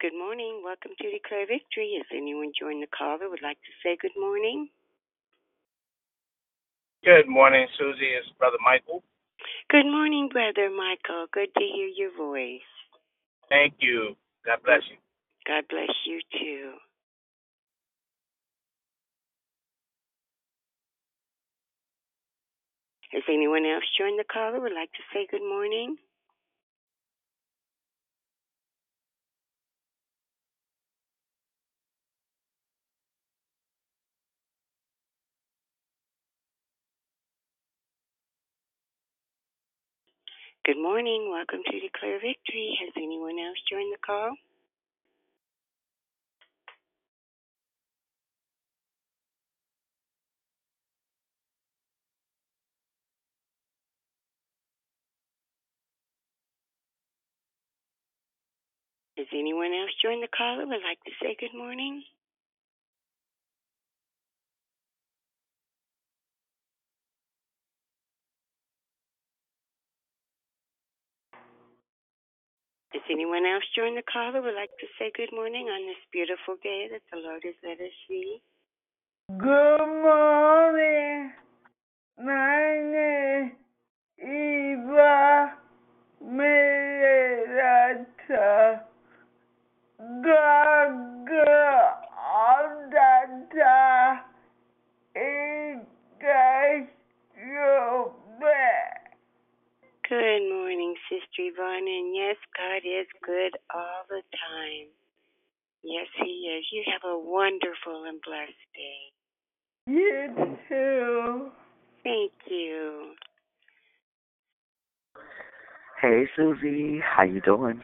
Good morning. Welcome to Declare Victory. Has anyone joined the call that would like to say good morning? Good morning, Susie. It's Brother Michael. Good morning, Brother Michael. Good to hear your voice. Thank you. God bless you. God bless you too. Has anyone else joined the call that would like to say good morning? Good morning. Welcome to Declare Victory. Has anyone else joined the call? Has anyone else joined the call that would like to say good morning? Has anyone else join the call that would like to say good morning on this beautiful day that the Lord has let us see? Good morning. My name is Eva Mirata. Gaga Aldata. In case you're back. Good morning, Sister Yvonne. And yes, God is good all the time. Yes, He is. You have a wonderful and blessed day. You too. Thank you. Hey Susie, how you doing?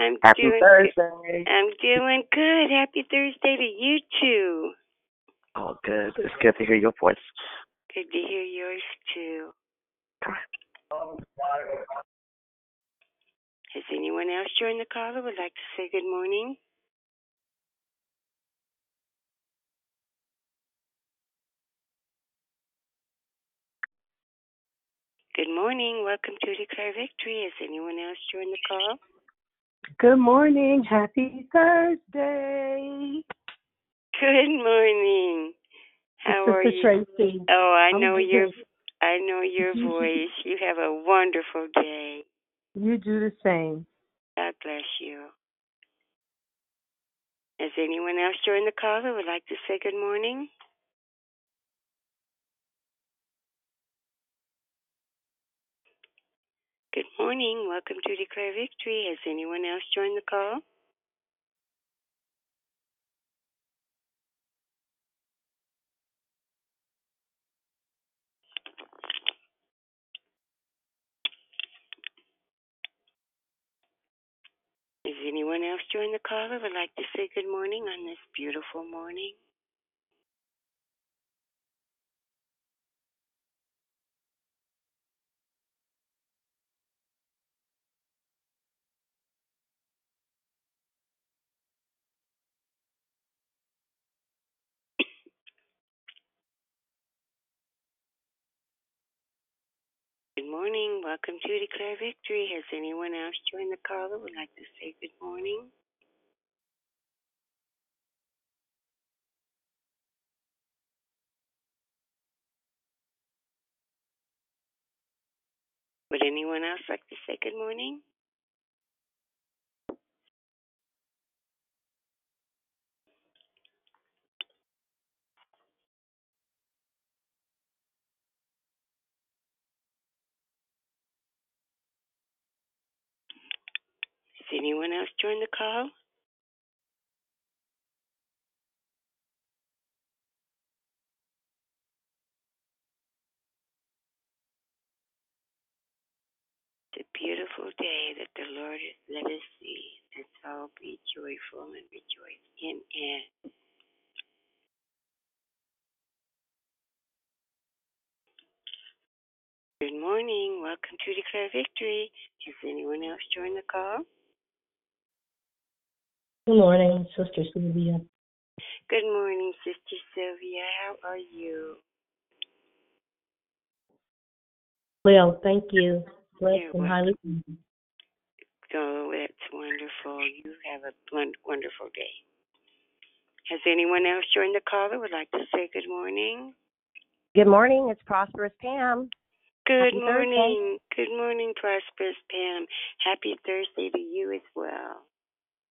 I'm Happy doing Thursday. I'm doing good. Happy Thursday to you too. Oh, good. It's good to hear your voice. Good to hear yours too. Has anyone else joined the call would like to say good morning? Good morning. Welcome to Declare Victory. Has anyone else joined the call? Good morning. Happy Thursday. Good morning. How are you? Tracy. Oh, I I'm know you're. good. I know your voice. You have a wonderful day. You do the same. God bless you. Has anyone else joined the call that would like to say good morning? Good morning. Welcome to Declare Victory. Has anyone else joined the call? Anyone else join the call that would like to say good morning on this beautiful morning? Morning. Welcome to Declare Victory. Has anyone else joined the call that would like to say good morning? Would anyone else like to say good morning? Has anyone else joined the call? It's a beautiful day that the Lord has let us see. Let's all be joyful and rejoice in it. Good morning. Welcome to Declare Victory. Has anyone else joined the call? Good morning, Sister Sylvia. Good morning, Sister Sylvia. How are you? Well, thank you. Blessed You're and welcome. highly favored. Oh, that's wonderful. wonderful. You have a blun- wonderful day. Has anyone else joined the call that would like to say good morning? Good morning. It's Prosperous Pam. Good Happy morning. Good morning, Prosperous Pam. Happy Thursday to you as well.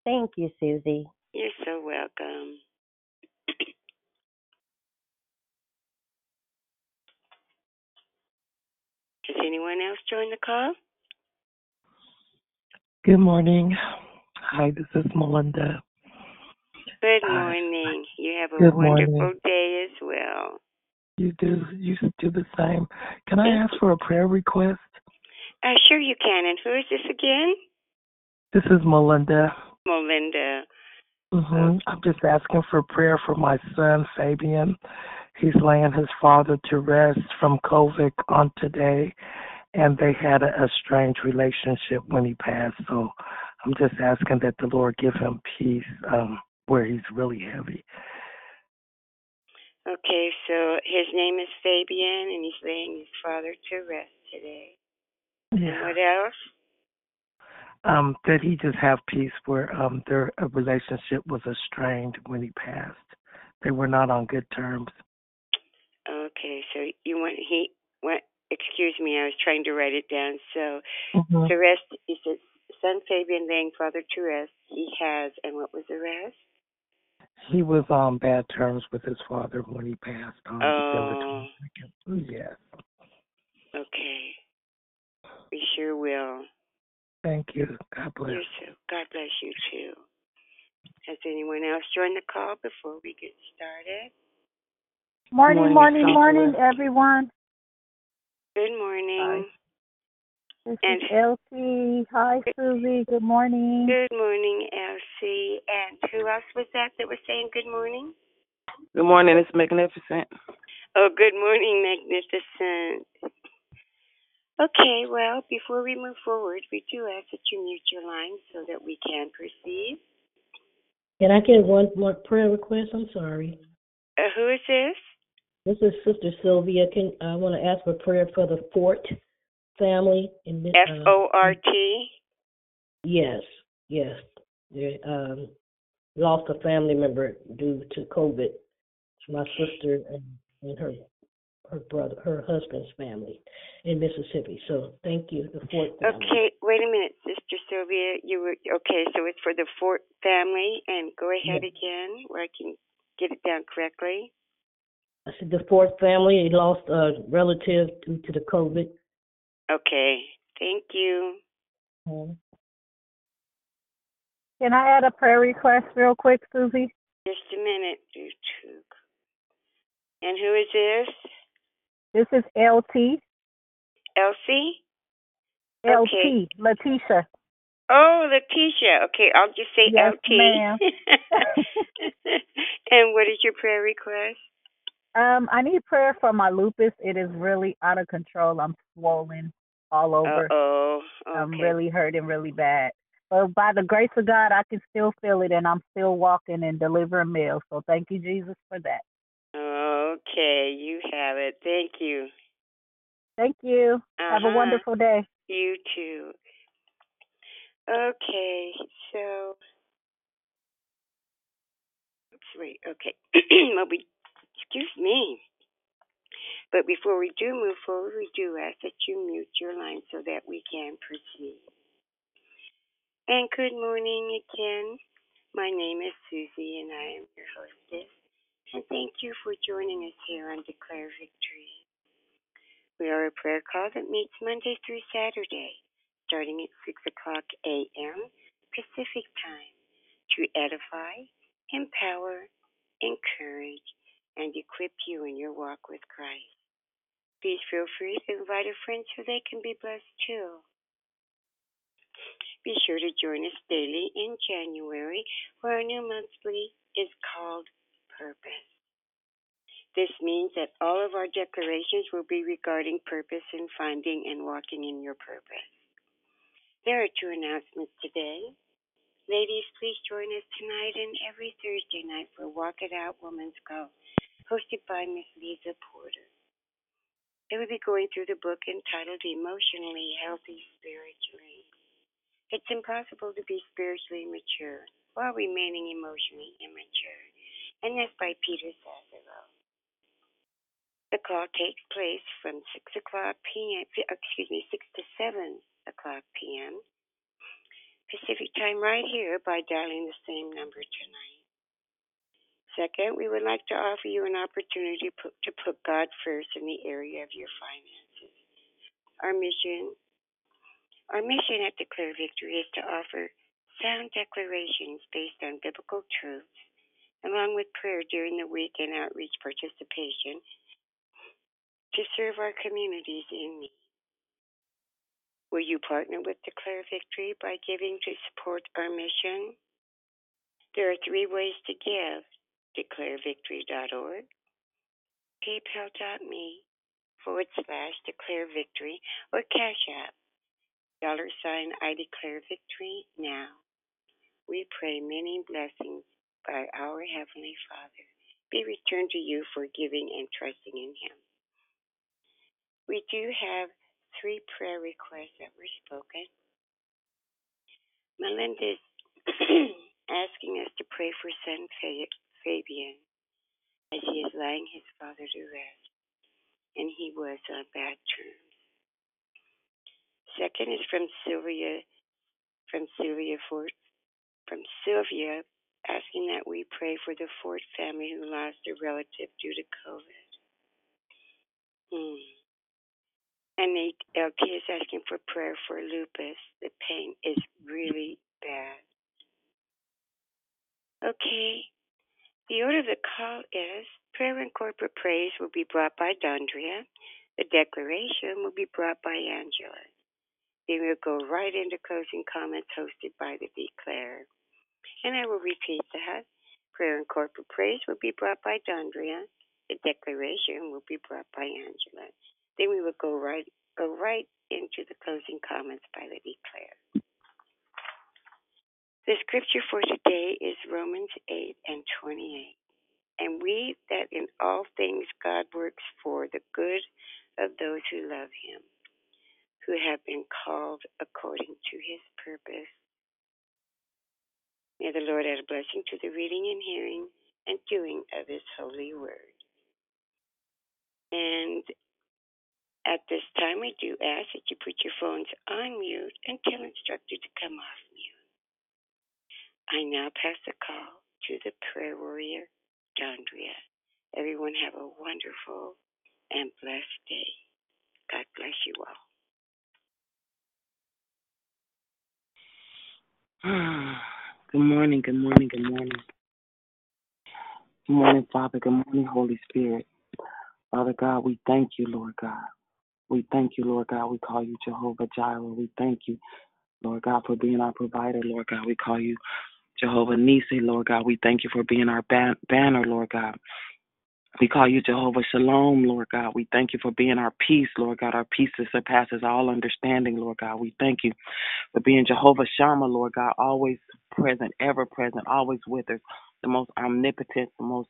Thank you, Susie. You're so welcome. Has anyone else joined the call? Good morning. Hi, this is Melinda. Good Hi. morning. You have a Good wonderful morning. day as well. You do you should do the same. Can I ask for a prayer request? Uh, sure you can. And who is this again? This is Melinda. Melinda. hmm I'm just asking for prayer for my son Fabian. He's laying his father to rest from COVID on today, and they had a, a strange relationship when he passed. So I'm just asking that the Lord give him peace um, where he's really heavy. Okay, so his name is Fabian, and he's laying his father to rest today. And Yeah. what else? Um that he just have peace where um their uh, relationship was estranged when he passed they were not on good terms Okay, so you want he what? Excuse me, I was trying to write it down. So mm-hmm. the rest, he said, son Fabian laying father to rest. He has, and what was the rest? he was on bad terms with his father when he passed on Oh. december 22nd yes Okay, we sure will. Thank you god bless You're so. God bless you too. Has anyone else joined the call before we get started? Morning, Morning, morning, morning, everyone. Good morning. This And- is Elsie. Hi, Susie. Good morning. Good morning, Elsie. And who else was that that was saying good morning? Good morning, it's magnificent. Oh, good morning, magnificent. Okay, well, before we move forward, we do ask that you mute your line so that we can proceed. Can I get one more prayer request? I'm sorry. Uh, who is this? This is Sister Sylvia. Can I want to ask for prayer for the Fort family in this? F uh, O R T. Yes, yes. They um, lost a family member due to COVID. It's my sister and, and her her brother, her husband's family in Mississippi. So thank you, the Fort family. Okay, wait a minute, Sister Sylvia. You were okay. So it's for the Fort family, and go ahead Yes. again where I can get it down correctly. I said the Fort family they lost a relative due to the COVID. Okay, thank you. Um, Can I add a prayer request real quick, Susie? Just a minute, YouTube. And who is this? This is LT. Elsie? LT. Letitia. Oh, Letitia. Okay, I'll just say Yes, LT. ma'am. and what is your prayer request? Um, I need prayer for my lupus. It is really out of control. I'm swollen all over. oh. Okay. I'm really hurting really bad. But by the grace of God, I can still feel it, and I'm still walking and delivering mail. So thank you, Jesus, for that. Okay, you have it. Thank you. Thank you. Have a Uh-huh. wonderful day. You too. Okay, so oops, wait. Okay, well, we excuse me. But before we do move forward, we do ask that you mute your line so that we can proceed. And good morning again. My name is Susie, and I am your hostess. And thank you for joining us here on Declare Victory. We are a prayer call that meets Monday through Saturday, starting at 6 o'clock a.m. Pacific Time, to edify, empower, encourage, and equip you in your walk with Christ. Please feel free to invite a friend so they can be blessed too. Be sure to join us daily in January, where our new monthly is called Purpose. This means that all of our declarations will be regarding purpose and finding and walking in your purpose. There are two announcements today. Ladies, please join us tonight and every Thursday night for Walk It Out Women's Golf, hosted by Miss Lisa Porter. They will be going through the book entitled Emotionally Healthy Spiritually. It's impossible to be spiritually mature while remaining emotionally immature. And that's by Peter. The call takes place from 6 o'clock p.m., excuse me, 6 to 7 o'clock p.m. Pacific time right here by dialing the same number tonight. Second, we would like to offer you an opportunity to put, to put God first in the area of your finances. Our mission, our mission at Declare Victory is to offer sound declarations based on biblical truths, along with prayer during the week and outreach participation to serve our communities in need. Will you partner with Declare Victory by giving to support our mission? There are three ways to give declarevictory.org, paypal.me forward slash declare victory, or Cash App, dollar sign I declare victory now. We pray many blessings by our Heavenly Father be returned to you for giving and trusting in Him. We do have three prayer requests that were spoken. Melinda is asking us to pray for son Fabian as he is laying his father to rest, and he was on bad terms. Second is from Sylvia, from Sylvia Fort, from Sylvia, asking that we pray for the Fort family who lost a relative due to COVID. Hmm. And the LT is asking for prayer for lupus. The pain is really bad. Okay. The order of the call is prayer and corporate praise will be brought by Dondria. The declaration will be brought by Angela. Then we'll go right into closing comments hosted by the declare. And I will repeat that. Prayer and corporate praise will be brought by Dondria. The declaration will be brought by Angela. Then we will go right go right into the closing comments by the declare. The scripture for today is Romans 8 and 28. And we that in all things God works for the good of those who love him, who have been called according to his purpose. May the Lord add a blessing to the reading and hearing and doing of his holy word. And at this time, we do ask that you put your phones on mute until instructed to come off mute. I now pass the call to the prayer warrior, Dondria. Everyone have a wonderful and blessed day. God bless you all. Good morning, good morning, good morning. Good morning, Father. Good morning, Holy Spirit. Father God, we thank you, Lord God. We thank you, Lord God. We call you Jehovah Jireh. We thank you, Lord God, for being our provider, Lord God. We call you Jehovah Nissi, Lord God. We thank you for being our ban- banner, Lord God. We call you Jehovah Shalom, Lord God. We thank you for being our peace, Lord God, our peace that surpasses all understanding, Lord God. We thank you for being Jehovah Shammah, Lord God, always present, ever present, always with us, the most omnipotent, the most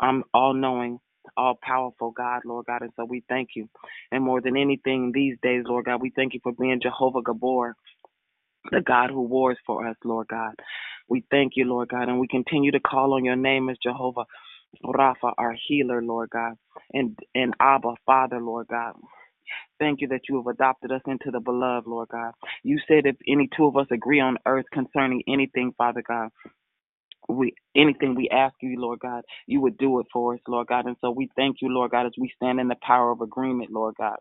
um, all knowing, all powerful God, Lord God. And so we thank you. And more than anything these days, Lord God, we thank you for being Jehovah Gibbor, the God who wars for us, Lord God. We thank you, Lord God, and we continue to call on your name as Jehovah Rapha, our healer, Lord God, and and Abba, Father, Lord God. Thank you that you have adopted us into the beloved, Lord God. You said if any two of us agree on earth concerning anything, Father God, we anything we ask you, Lord God, you would do it for us, Lord God. And so we thank you, Lord God, as we stand in the power of agreement, Lord God.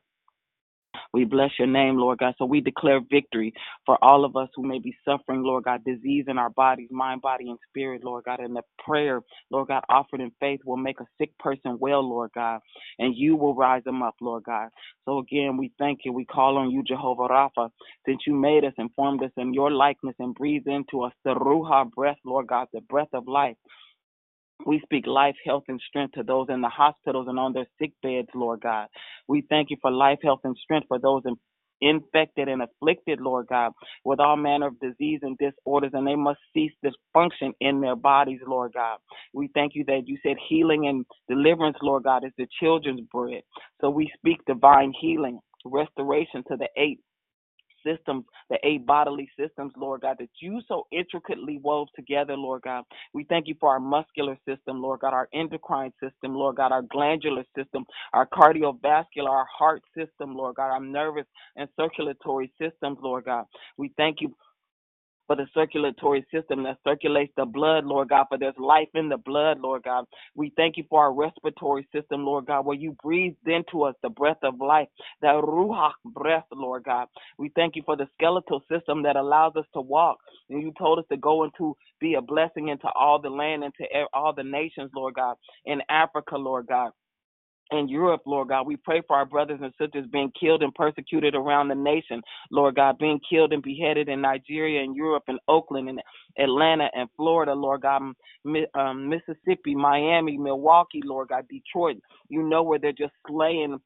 We bless your name, Lord God. So we declare victory for all of us who may be suffering, Lord God, disease in our bodies, mind, body, and spirit, Lord God. And the prayer, Lord God, offered in faith will make a sick person well, Lord God. And you will rise them up, Lord God. So again, we thank you. We call on you, Jehovah Rapha, since you made us and formed us in your likeness and breathed into us the Ruach breath, Lord God, the breath of life. We speak life, health, and strength to those in the hospitals and on their sick beds, Lord God. We thank you for life, health, and strength for those in, infected and afflicted, Lord God, with all manner of disease and disorders, and they must cease dysfunction in their bodies, Lord God. We thank you that you said healing and deliverance, Lord God, is the children's bread. So we speak divine healing, restoration to the eight systems, the eight bodily systems, Lord God, that you so intricately wove together, Lord God. We thank you for our muscular system, Lord God, our endocrine system, Lord God, our glandular system, our cardiovascular, our heart system, Lord God, our nervous and circulatory systems, Lord God. We thank you for the circulatory system that circulates the blood, Lord God, for there's life in the blood, Lord God. We thank you for our respiratory system, Lord God, where you breathed into us the breath of life, that ruach breath, Lord God. We thank you for the skeletal system that allows us to walk. And you told us to go and to be a blessing into all the land, into e- all the nations, Lord God, in Africa, Lord God in Europe, Lord God. We pray for our brothers and sisters being killed and persecuted around the nation, Lord God, being killed and beheaded in Nigeria and Europe and Oakland and Atlanta and Florida, Lord God, um, Mississippi, Miami, Milwaukee, Lord God, Detroit. You know where they're just slaying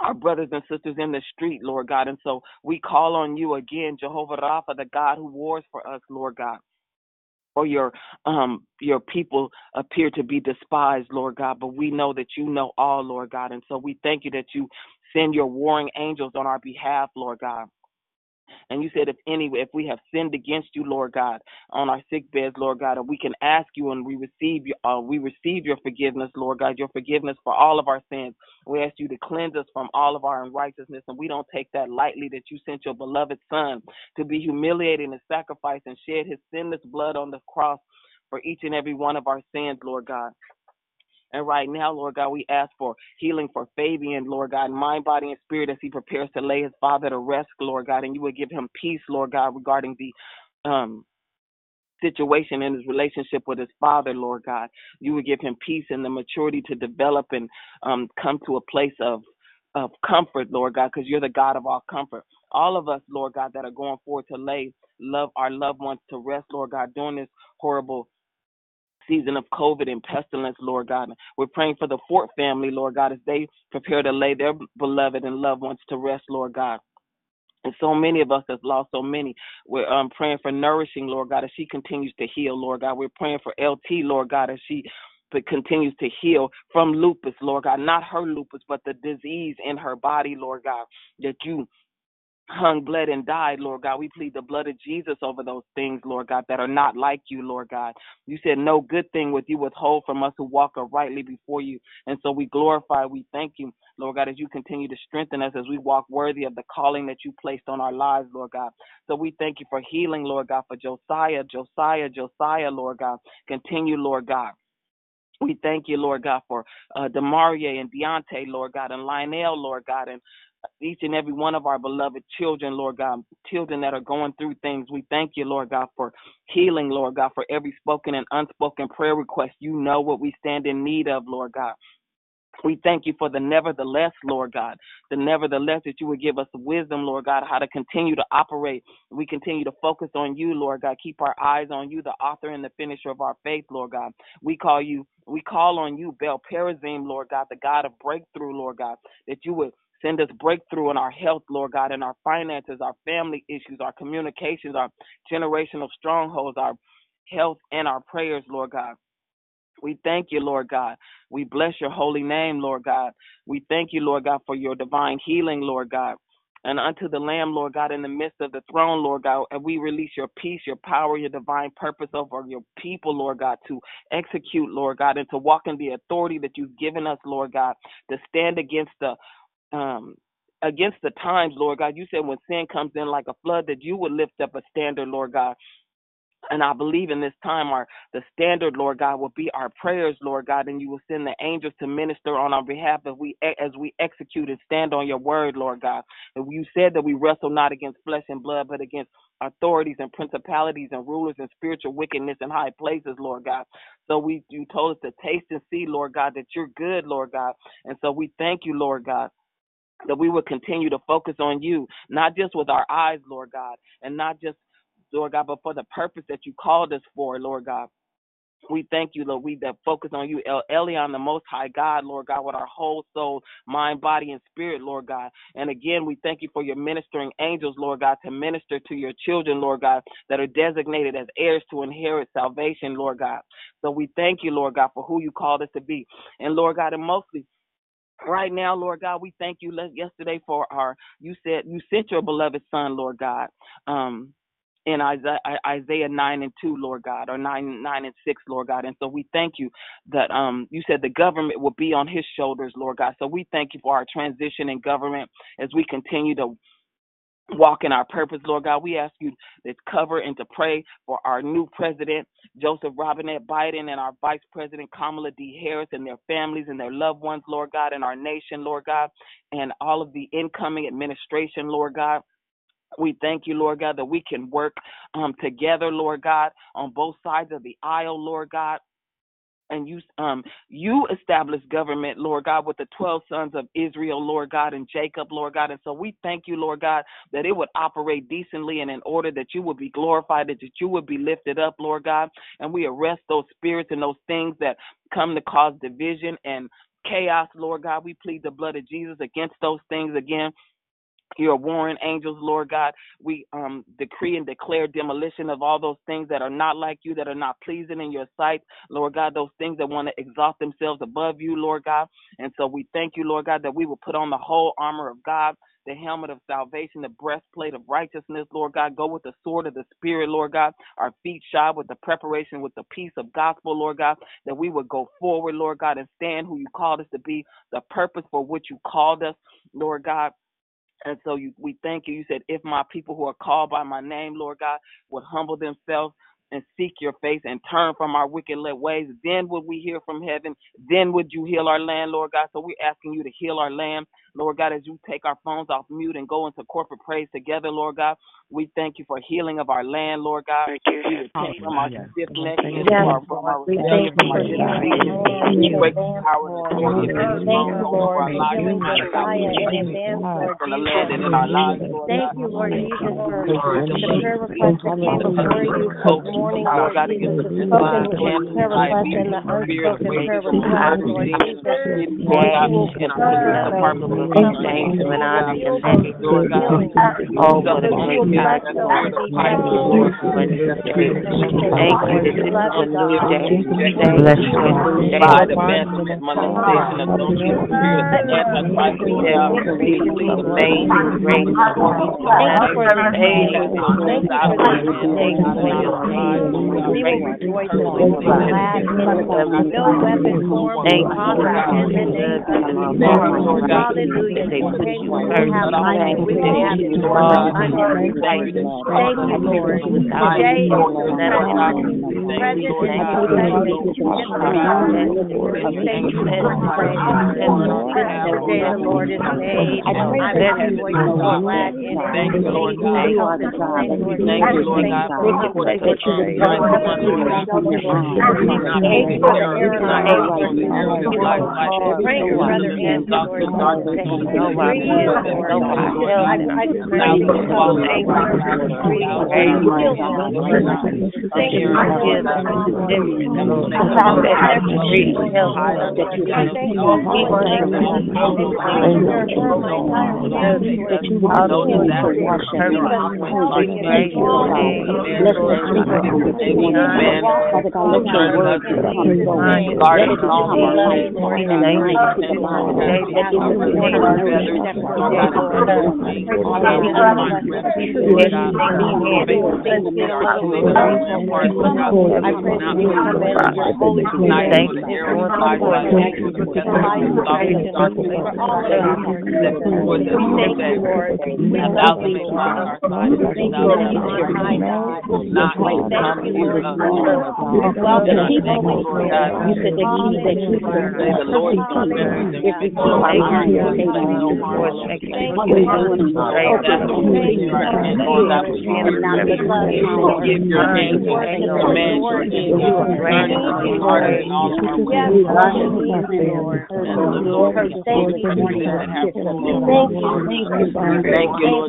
our brothers and sisters in the street, Lord God. And so we call on you again, Jehovah Rapha, the God who wars for us, Lord God or your um your people appear to be despised, Lord God, but we know that you know all, Lord God, and so we thank you that you send your warring angels on our behalf, Lord God. And you said if any if we have sinned against you, Lord God, on our sick beds, Lord God, and we can ask you and we receive your uh, we receive your forgiveness, Lord God, your forgiveness for all of our sins. We ask you to cleanse us from all of our unrighteousness, and we don't take that lightly that you sent your beloved Son to be humiliated and sacrificed and shed his sinless blood on the cross for each and every one of our sins, Lord God. And right now, Lord God, we ask for healing for Fabian, Lord God, mind, body, and spirit as he prepares to lay his father to rest, Lord God, and you would give him peace, Lord God, regarding the um situation in his relationship with his father, Lord God. You would give him peace and the maturity to develop and um come to a place of of comfort, Lord God, because you're the God of all comfort. All of us, Lord God, that are going forward to lay love our loved ones to rest, Lord God, during this horrible season of COVID and pestilence, Lord God. We're praying for the Fort family, Lord God, as they prepare to lay their beloved and loved ones to rest, Lord God. And so many of us have lost so many. We're um, praying for nourishing, Lord God, as she continues to heal, Lord God. We're praying for LT, Lord God, as she continues to heal from lupus, Lord God. Not her lupus, but the disease in her body, Lord God, that you hung, bled, and died, Lord God. We plead the blood of Jesus over those things, Lord God, that are not like you, Lord God. You said no good thing would you withhold from us who walk uprightly before you. And so we glorify, we thank you, Lord God, as you continue to strengthen us as we walk worthy of the calling that you placed on our lives, Lord God. So we thank you for healing, Lord God, for Josiah, Josiah, Josiah, Lord God. Continue, Lord God. We thank you, Lord God, for uh, Demarie and Deontay, Lord God, and Lionel, Lord God, and each and every one of our beloved children, Lord God, children that are going through things. We thank you, Lord God, for healing, Lord God, for every spoken and unspoken prayer request. You know what we stand in need of, Lord God. We thank you for the nevertheless, Lord God. The nevertheless that you would give us wisdom, Lord God, how to continue to operate. We continue to focus on you, Lord God. Keep our eyes on you, the author and the finisher of our faith, Lord God. We call you, we call on you, Baal Perazim, Lord God, the God of breakthrough, Lord God, that you would send us breakthrough in our health, Lord God, in our finances, our family issues, our communications, our generational strongholds, our health, and our prayers, Lord God. We thank you, Lord God. We bless your holy name, Lord God. We thank you, Lord God, for your divine healing, Lord God. And unto the Lamb, Lord God, in the midst of the throne, Lord God, and we release your peace, your power, your divine purpose over your people, Lord God, to execute, Lord God, and to walk in the authority that you've given us, Lord God, to stand against the um against the times, Lord God. You said when sin comes in like a flood, that you would lift up a standard, Lord God. And I believe in this time, our the standard, Lord God, will be our prayers, Lord God, and you will send the angels to minister on our behalf as we as we execute and stand on your word, Lord God. And you said that we wrestle not against flesh and blood, but against authorities and principalities and rulers and spiritual wickedness in high places, Lord God. So we you told us to taste and see, Lord God, that you're good, Lord God. And so we thank you, Lord God that we would continue to focus on you, not just with our eyes, Lord God, and not just, Lord God, but for the purpose that you called us for, Lord God. We thank you, Lord. We that focus on you, El Elyon, the Most High God, Lord God, with our whole soul, mind, body, and spirit, Lord God. And again, we thank you for your ministering angels, Lord God, to minister to your children, Lord God, that are designated as heirs to inherit salvation, Lord God. So we thank you, Lord God, for who you called us to be. And Lord God, and mostly right now, Lord God, we thank you yesterday for our, you said, you sent your beloved son, Lord God. Um, in Isaiah, Isaiah 9 and 2, Lord God, or 9, 9 and 6, Lord God. And so we thank you that um, you said the government will be on his shoulders, Lord God. So we thank you for our transition in government as we continue to walk in our purpose, Lord God. We ask you to cover and to pray for our new president, Joseph Robinette Biden, and our vice president, Kamala D. Harris, and their families and their loved ones, Lord God, and our nation, Lord God, and all of the incoming administration, Lord God. We thank you, Lord God, that we can work um, together, Lord God, on both sides of the aisle, Lord God and you um you established government, Lord God, with the twelve sons of Israel, Lord God, and Jacob, Lord God. And so we thank you, Lord God, that it would operate decently and in order that you would be glorified, that you would be lifted up, Lord God. And we arrest those spirits and those things that come to cause division and chaos, Lord God. We plead the blood of Jesus against those things again your warring angels, Lord God. We um, decree and declare demolition of all those things that are not like you, that are not pleasing in your sight, Lord God, those things that want to exalt themselves above you, Lord God. And so we thank you, Lord God, that we will put on the whole armor of God. The helmet of salvation, the breastplate of righteousness, Lord God. Go with the sword of the Spirit, Lord God. Our feet shod with the preparation, with the peace of gospel, Lord God. That we would go forward, Lord God, and stand who you called us to be, the purpose for which you called us, Lord God and so you, we thank you. You said, if my people who are called by my name, Lord God, would humble themselves and seek your face and turn from our wicked ways, then would we hear from heaven. Then would you heal our land, Lord God. So we're asking you to heal our land, Lord God, as you take our phones off mute and go into corporate praise together, Lord God. We thank you for healing of our land, Lord God. We repent from our stiff neck and our, from our rebellion, thank from our you for disobedience. healing. We break the power and Thank you, Lord, over our for lives. healing It's not about Josiah in anything advance, Lord from the land Jesus. and in our lives, Thank you, Lord Jesus, for Lord, the prayer request that came before you this morning, Lord Lord God, Jesus, against the the spoken cancer, prayer request and the unspoken prayer request, Lord Jesus. Lord God, That you will in our cover department, that you Lord. will God, cover them, Lord that God, you will heal those who Lord need God, healing, that you will bless those that need blessing, Lord Jesus. And we thank you, Lord. We love you, God. We bless you a new day. Pride, abandonment, molestation, adultery, spirits, and antichrist, Lord God. We plead the blood of Jesus grace. for these Thank you for this day. Thank Thank you for this day that you have made. We will rejoice and we will be glad. No weapon formed will prosper in the name of Jesus. Hallelujah. We pray we will have life and we will have it more Lord. Thank you, Lord. Today is present in the thank you, Lord. The Lord has made. I will rejoice and be glad in it. Thank you, Lord God. You are the God. Thank you, Lord God, for the that you everyone, Lord God. Thank you for Aaron, Praying for Brother Anthony, Lord, that he will breathe, Lord. I I just pray you Thank you, Thank you for his Thank you, Lord God, for President Donald Trump. Thank you, Lord. We thank you for we love you, Lord. We worship you. Thank you, Jesus. Hallelujah. I pray that it power in the nation, Lord God. We thank you, Lord Jesus, part of the day that in your spirit this morning, hallelujah, Lord. God. Right your law, set up altars and monuments and worship mighty work. Thank you,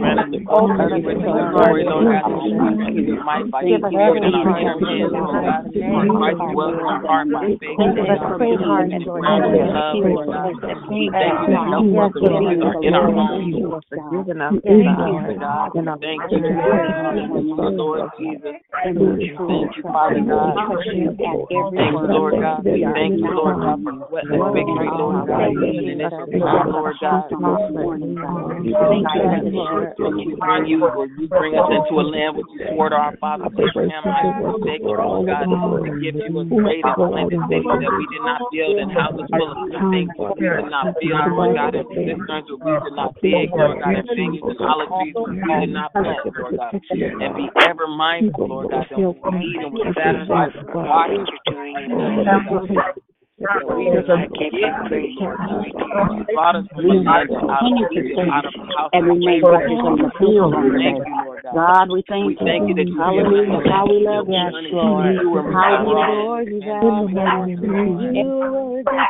that you granted the glory, Lord. God, that you continue to might by your spirit in our inner man, Lord. God. Christ dwells heart by faith, Lord. God. clean heart, That you Lord. grant us. Love, Lord God. We thank you for helping us. in our homes, Lord. God. Thank you, Lord God. Thank you, Lord Jesus. Thank you, Father God. Thank you, Lord God. Thank you, Lord God, for sweatless victory, Lord God, in this Lord God. Thank you that we bring you, you bring us into a land which you swore to our fathers, Abraham, Isaac, and Jacob, Lord God, to give you a great and splendid city that we did not build and houses full of things that we did not build, Lord God, and cisterns that we did not dig, Lord God, and vineyards and olive trees that we did not plant, Lord God, and be ever mindful, Lord God, that we eat and we're satisfied, watch what you're doing in us, Lord God. We do not forget you, Lord God. You brought us from the land out of Egypt, out of the house of slavery. Thank you, Lord God. God, we thank We you. thank you that you Hallelujah. How we love you. Yes, Lord. How we adore you, God.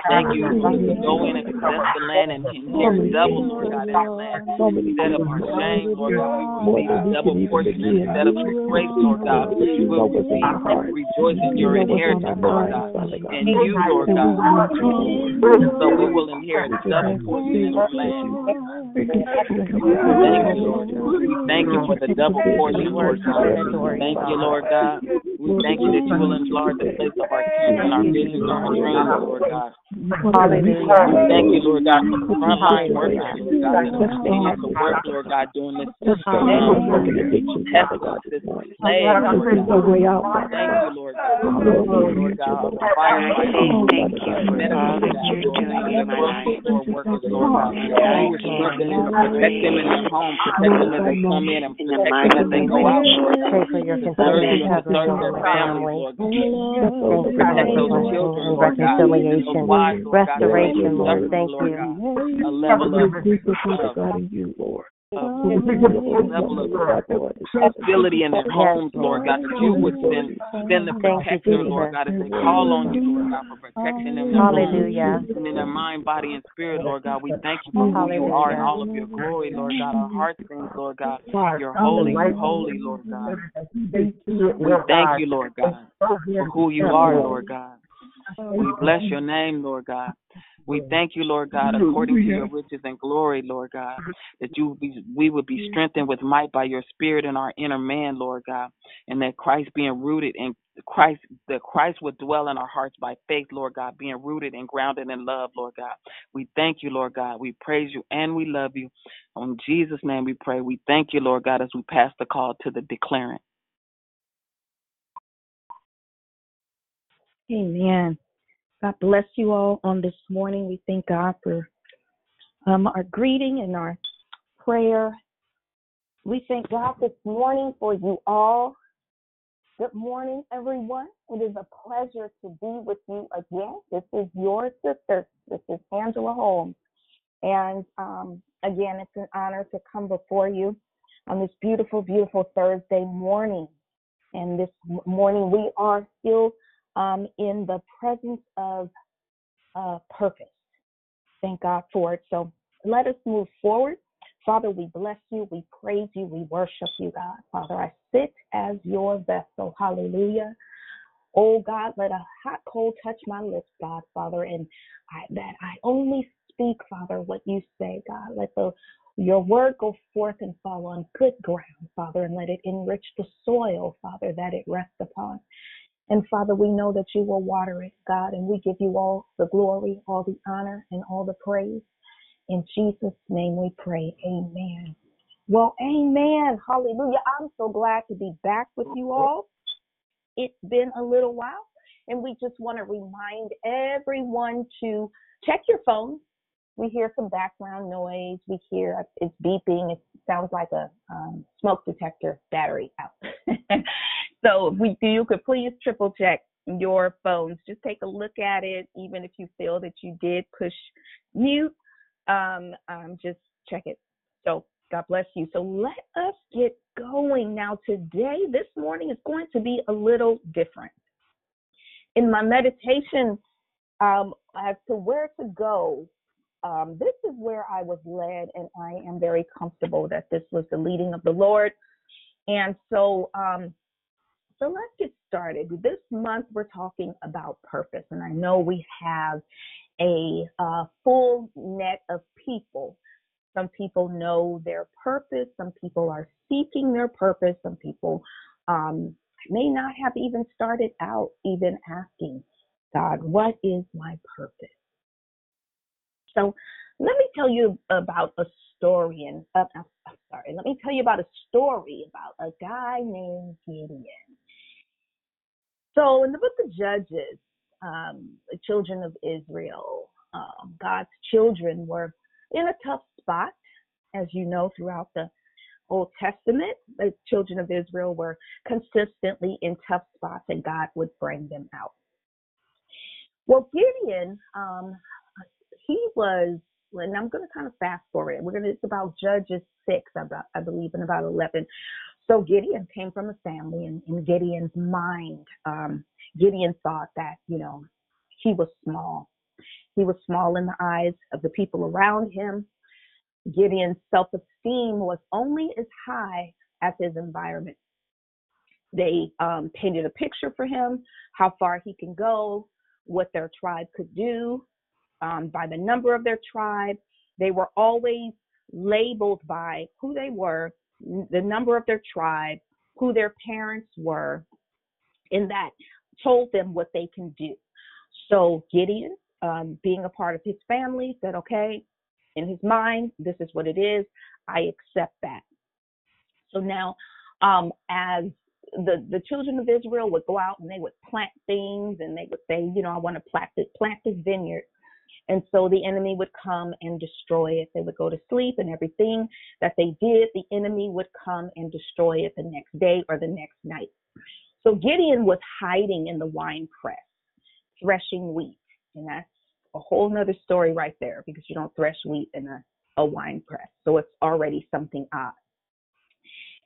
Thank you. We go in and possess the land and inherit double, Lord God, in the land. Instead of our shame, Lord God, we receive double portion. Instead of disgrace, Lord God, we will receive rejoice in your inheritance, Lord God. In you, Lord God. So we will inherit double portion in your land. Thank you, Lord We thank you for the double portion. Thank you, Lord God. We thank you that you will enlarge the place of our tent and our visions and our dreams, Lord God. Hallelujah. We thank you, Lord God, for the frontline workers, Lord God, that are continuing to work, Lord God, during this um, test of this plague, Lord God. Thank you, Lord God. Lord God, all the firefighters, Thank you for all that you're Lord God, doing the in my grocery life. workers, Lord God. You would strengthen them to protect them in their home, protect them as they come in, and protect them as they go out, Lord God. Pray for your To continued you and to covering serve on their the families, family. Lord God. Thank you for Protect those blessing children, Lord God, and those reconciliation, Lord God, that may be restoration, Lord. Thank you. God, a level of, of, of level of stability in their homes, Lord God, that you would send send the protector, Lord God, as they call on you, Lord God, for protection in their homes Hallelujah. and in their mind, body, and spirit, Lord God. We thank you for who you are and all of your glory, Lord God. Our heart sings, Lord God. You're holy, you're holy, Lord God. We thank you, Lord God, for who you are, Lord God. We bless your name, Lord God. We thank you, Lord God, according to your riches and glory, Lord God, that you be, we would be strengthened with might by your spirit in our inner man, Lord God, and that Christ being rooted in Christ, that Christ would dwell in our hearts by faith, Lord God, being rooted and grounded in love, Lord God. We thank you, Lord God. We praise you and we love you. In Jesus' name we pray. We thank you, Lord God, as we pass the call to the declarant. Amen. God bless you all on this morning. We thank God for um, our greeting and our prayer. We thank God this morning for you all. Good morning, everyone. It is a pleasure to be with you again. This is your sister. This is Angela Holmes. And um, again, it's an honor to come before you on this beautiful, beautiful Thursday morning. And this morning, we are still um, in the presence of uh, purpose. Thank God for it. So let us move forward. Father, we bless you, we praise you, we worship you, God. Father, I sit as your vessel. Hallelujah. Oh God, let a hot coal touch my lips, God, Father, and I, that I only speak, Father, what you say, God. Let the your word go forth and fall on good ground, Father, and let it enrich the soil, Father, that it rests upon. And Father, we know that you will water it, God, and we give you all the glory, all the honor, and all the praise. In Jesus' name we pray. Amen. Well, amen. Hallelujah. I'm so glad to be back with you all. It's been a little while, and we just want to remind everyone to check your phones. We hear some background noise. We hear it's beeping. It sounds like a um, smoke detector battery out. so if we do, you could please triple check your phones. Just take a look at it, even if you feel that you did push mute. Um, um, just check it. So God bless you. So let us get going now. Today, this morning is going to be a little different. In my meditation um, as to where to go, um, this is where I was led, and I am very comfortable that this was the leading of the Lord. And so, um, so let's get started. This month we're talking about purpose, and I know we have a uh, full net of people. Some people know their purpose. Some people are seeking their purpose. Some people um, may not have even started out even asking God, what is my purpose? So let me tell you about a story, and uh, I'm sorry, let me tell you about a story about a guy named Gideon. So in the book of Judges, um, the children of Israel, um, God's children were in a tough spot, as you know, throughout the Old Testament. The children of Israel were consistently in tough spots, and God would bring them out. Well, Gideon, um, he was, and I'm going to kind of fast forward. We're going to, it's about Judges 6, about, I believe, in about 11. So Gideon came from a family, and in Gideon's mind, um, Gideon thought that, you know, he was small. He was small in the eyes of the people around him. Gideon's self esteem was only as high as his environment. They um, painted a picture for him, how far he can go, what their tribe could do, um, by the number of their tribe. They were always labeled by who they were, the number of their tribe, who their parents were, and that told them what they can do. So Gideon, um, being a part of his family, said, okay, in his mind, this is what it is. I accept that. So now, um, as the the children of Israel would go out and they would plant things and they would say, you know, I want to plant this plant this vineyard. And so the enemy would come and destroy it. They would go to sleep and everything that they did, the enemy would come and destroy it the next day or the next night. So Gideon was hiding in the wine press, threshing wheat. And that's a whole nother story right there because you don't thresh wheat in a, a wine press. So it's already something odd.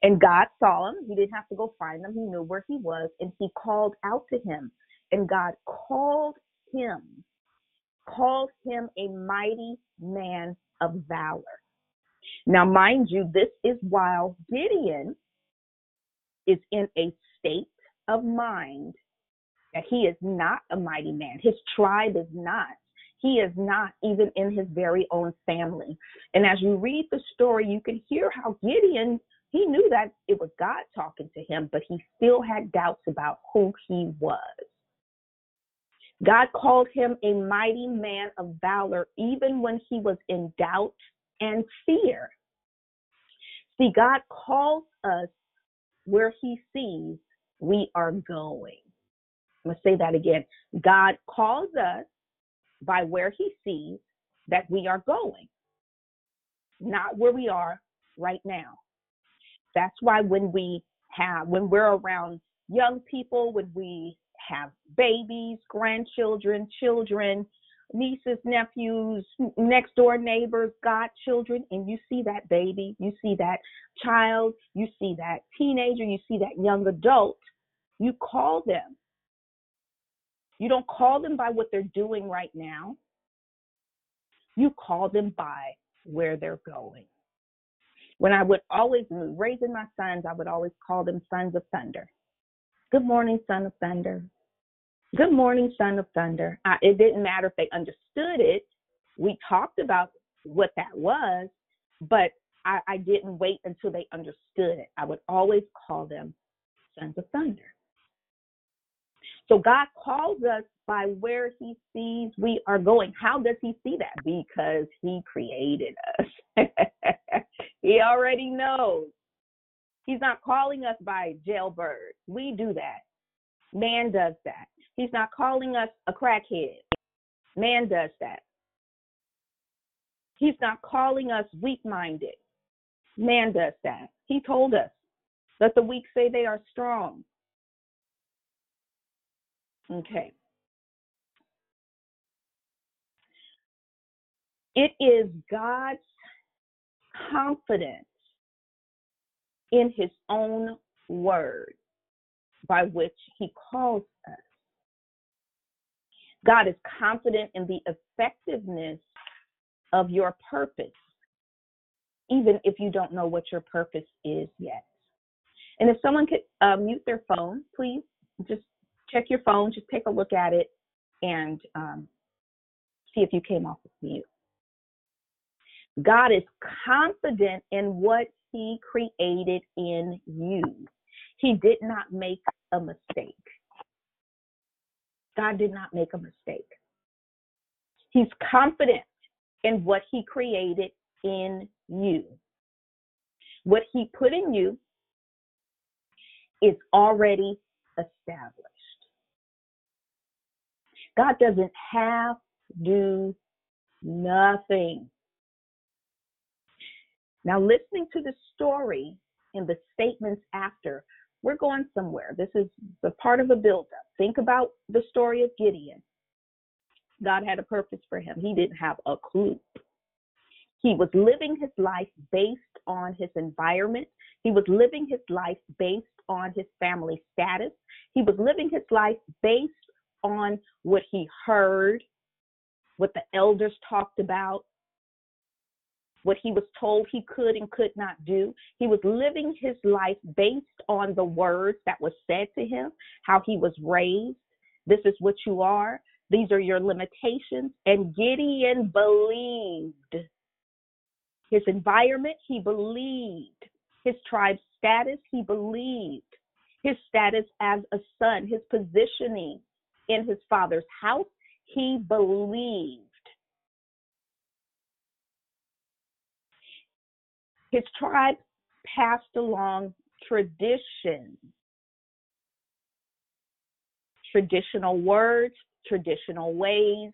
And God saw him. He didn't have to go find him. He knew where he was and he called out to him. And God called him, called him a mighty man of valor. Now, mind you, this is while Gideon is in a state of mind that he is not a mighty man. His tribe is not. He is not even in his very own family. And as you read the story, you can hear how Gideon, he knew that it was God talking to him, but he still had doubts about who he was. God called him a mighty man of valor even when he was in doubt and fear. See, God calls us where he sees we are going. I'm going to say that again. God calls us by where he sees that we are going, not where we are right now. That's why when we have, when we're around young people, when we have babies, grandchildren, children, nieces, nephews, next door neighbors, godchildren, and you see that baby, you see that child, you see that teenager, you see that young adult, you call them. You don't call them by what they're doing right now. You call them by where they're going. When I would always, raising my sons, I would always call them sons of thunder. Good morning, son of thunder. Good morning, son of thunder. I, it didn't matter if they understood it. we talked about what that was, but I, I didn't wait until they understood it. I would always call them sons of thunder. So God calls us by where he sees we are going. How does he see that? Because he created us. he already knows. He's not calling us by jailbird. We do that. Man does that. He's not calling us a crackhead. Man does that. He's not calling us weak minded. Man does that. He told us, let the weak say they are strong. Okay. It is God's confidence in his own word by which he calls us. God is confident in the effectiveness of your purpose, even if you don't know what your purpose is yet. And if someone could uh, mute their phone, please just check your phone, just take a look at it, and um, see if you came off of mute. God is confident in what He created in you. He did not make a mistake. God did not make a mistake. He's confident in what He created in you. What He put in you is already established. God doesn't have to do nothing. Now, listening to the story and the statements after, we're going somewhere. This is the part of a buildup. Think about the story of Gideon. God had a purpose for him. He didn't have a clue. He was living his life based on his environment. He was living his life based on his family status. He was living his life based on what he heard, what the elders talked about, what he was told he could and could not do. He was living his life based on the words that was said to him, how he was raised. This is what you are. These are your limitations. And Gideon believed. His environment, he believed. His tribe status, he believed. His status as a son, his positioning in his father's house, he believed. His tribe passed along tradition, traditional words, traditional ways,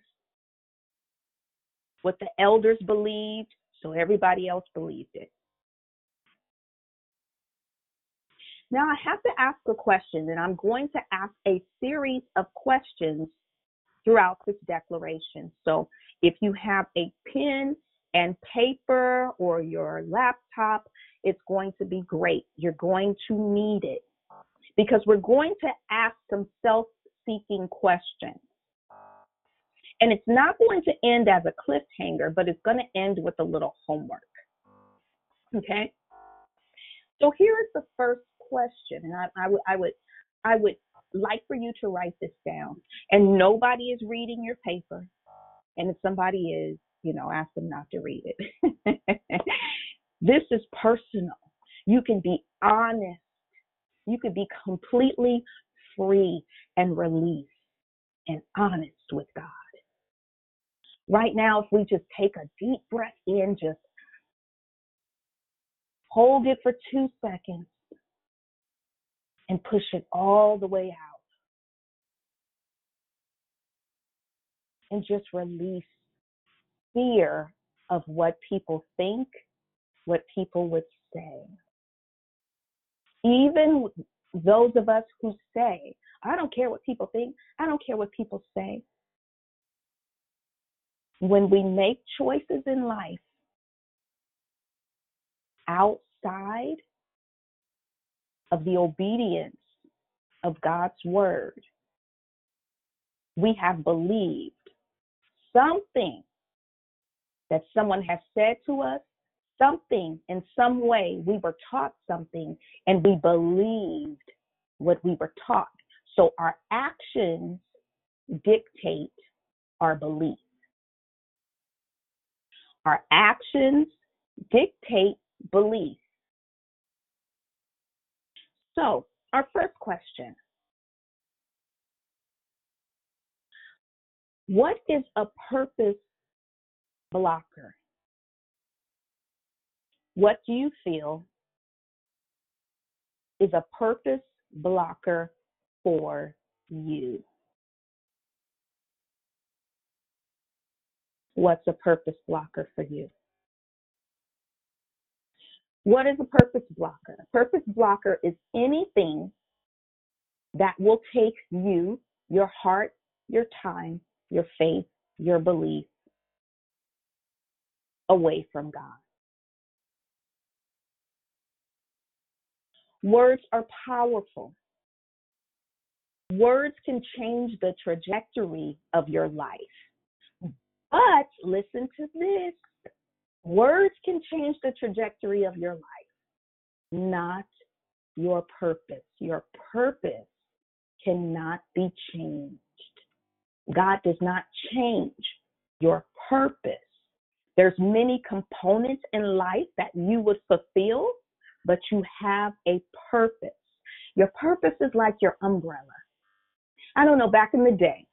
what the elders believed, so everybody else believed it. Now I have to ask a question, and I'm going to ask a series of questions throughout this declaration. So if you have a pen and paper or your laptop, it's going to be great. You're going to need it because we're going to ask some self seeking questions. And it's not going to end as a cliffhanger, but it's going to end with a little homework. Okay? So here is the first question, and I, I would I would I would like for you to write this down. And nobody is reading your paper. And if somebody is, you know, ask them not to read it. this is personal. You can be honest. You can be completely free and released and honest with God. Right now, if we just take a deep breath in, just hold it for two seconds and push it all the way out. And just release fear of what people think, what people would say. Even those of us who say, I don't care what people think, I don't care what people say. When we make choices in life outside of the obedience of God's word, we have believed something that someone has said to us, something in some way we were taught something and we believed what we were taught. So our actions dictate our belief. Our actions dictate belief. So, our first question What is a purpose blocker? What do you feel is a purpose blocker for you? What's a purpose blocker for you? What is a purpose blocker? A purpose blocker is anything that will take you, your heart, your time, your faith, your belief away from God. Words are powerful. Words can change the trajectory of your life. But listen to this words can change the trajectory of your life, not your purpose. Your purpose cannot be changed. God does not change your purpose. There's many components in life that you would fulfill, but you have a purpose. Your purpose is like your umbrella. I don't know, back in the day,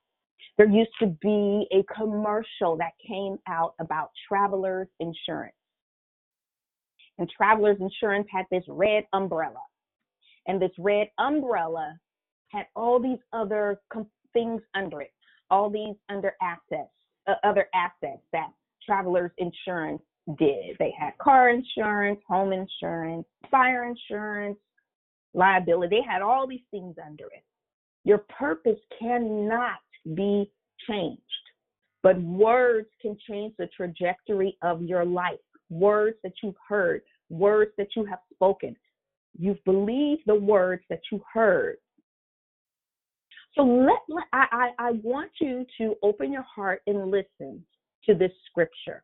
there used to be a commercial that came out about travelers insurance. And travelers insurance had this red umbrella. And this red umbrella had all these other com- things under it, all these under assets, uh, other assets that travelers insurance did. They had car insurance, home insurance, fire insurance, liability. They had all these things under it. Your purpose cannot be changed. But words can change the trajectory of your life. Words that you've heard, words that you have spoken. You've believed the words that you heard. So let, let I, I, I want you to open your heart and listen to this scripture.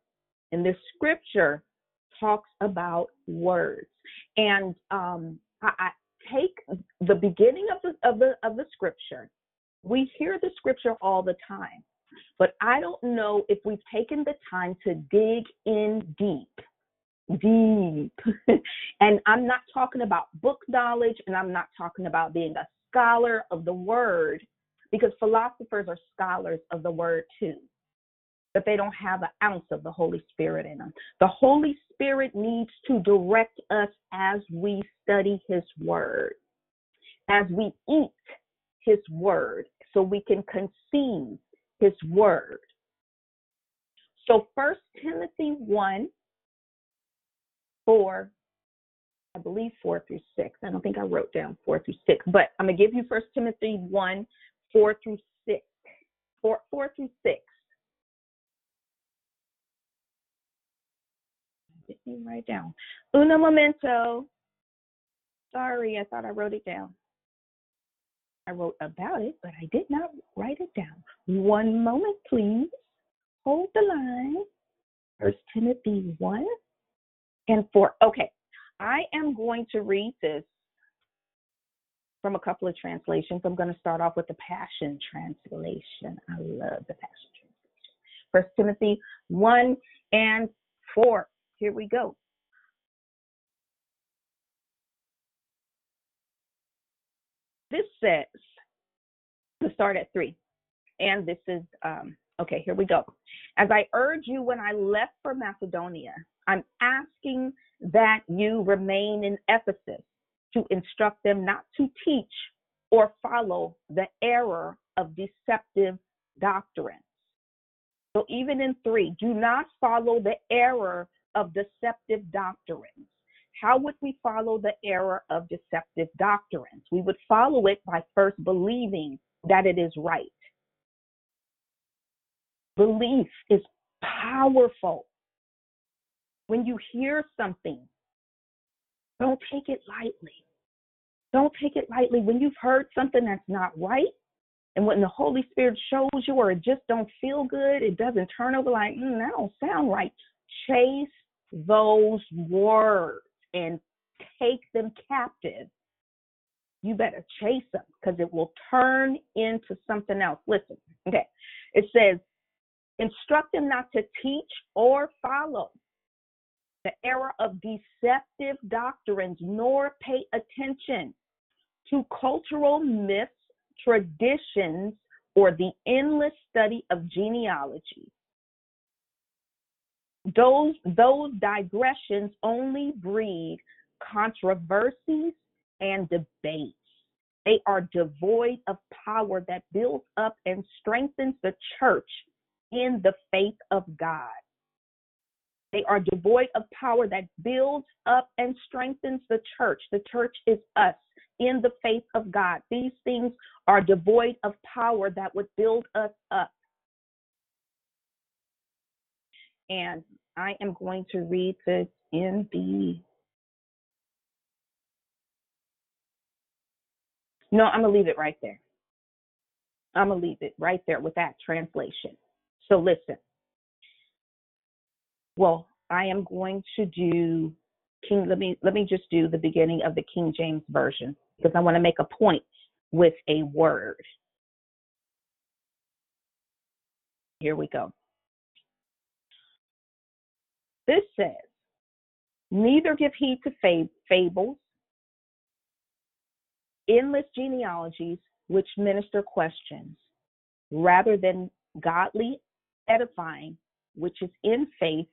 And this scripture talks about words. And um, I, I take the beginning of the of the of the scripture we hear the scripture all the time, but I don't know if we've taken the time to dig in deep. Deep. and I'm not talking about book knowledge and I'm not talking about being a scholar of the word because philosophers are scholars of the word too. But they don't have an ounce of the Holy Spirit in them. The Holy Spirit needs to direct us as we study His Word, as we eat His Word, so we can conceive his word. So first Timothy 1, 4, I believe 4 through 6. I don't think I wrote down 4 through 6, but I'm going to give you first Timothy 1, 4 through 6. 4, 4 through 6. Let me write down. Uno momento. Sorry, I thought I wrote it down. I wrote about it, but I did not write it down. One moment, please. Hold the line. First Timothy 1 and 4. Okay, I am going to read this from a couple of translations. I'm going to start off with the Passion Translation. I love the Passion Translation. First Timothy 1 and 4. Here we go. this says to start at three. And this is, um, okay, here we go. As I urge you when I left for Macedonia, I'm asking that you remain in Ephesus to instruct them not to teach or follow the error of deceptive doctrines. So even in three, do not follow the error of deceptive doctrines. How would we follow the error of deceptive doctrines? We would follow it by first believing that it is right. Belief is powerful. When you hear something, don't take it lightly. Don't take it lightly. When you've heard something that's not right, and when the Holy Spirit shows you or it just don't feel good, it doesn't turn over like, mm, that don't sound right. Chase those words and take them captive, you better chase them because it will turn into something else. Listen, okay. It says, Instruct them not to teach or follow the error of deceptive doctrines, nor pay attention to cultural myths, traditions, or the endless study of genealogy. Those, those digressions only breed controversies and debates. They are devoid of power that builds up and strengthens the church in the faith of God. They are devoid of power that builds up and strengthens the church. The church is us in the faith of God. These things are devoid of power that would build us up. And I am going to read this in the. No, I'm going to leave it right there. I'm going to leave it right there with that translation. So listen. Well, I am going to do King let me let me just do the beginning of the King James version because I want to make a point with a word. Here we go. This says, Neither give heed to fab- fables, endless genealogies which minister questions, rather than godly edifying, which is in faith,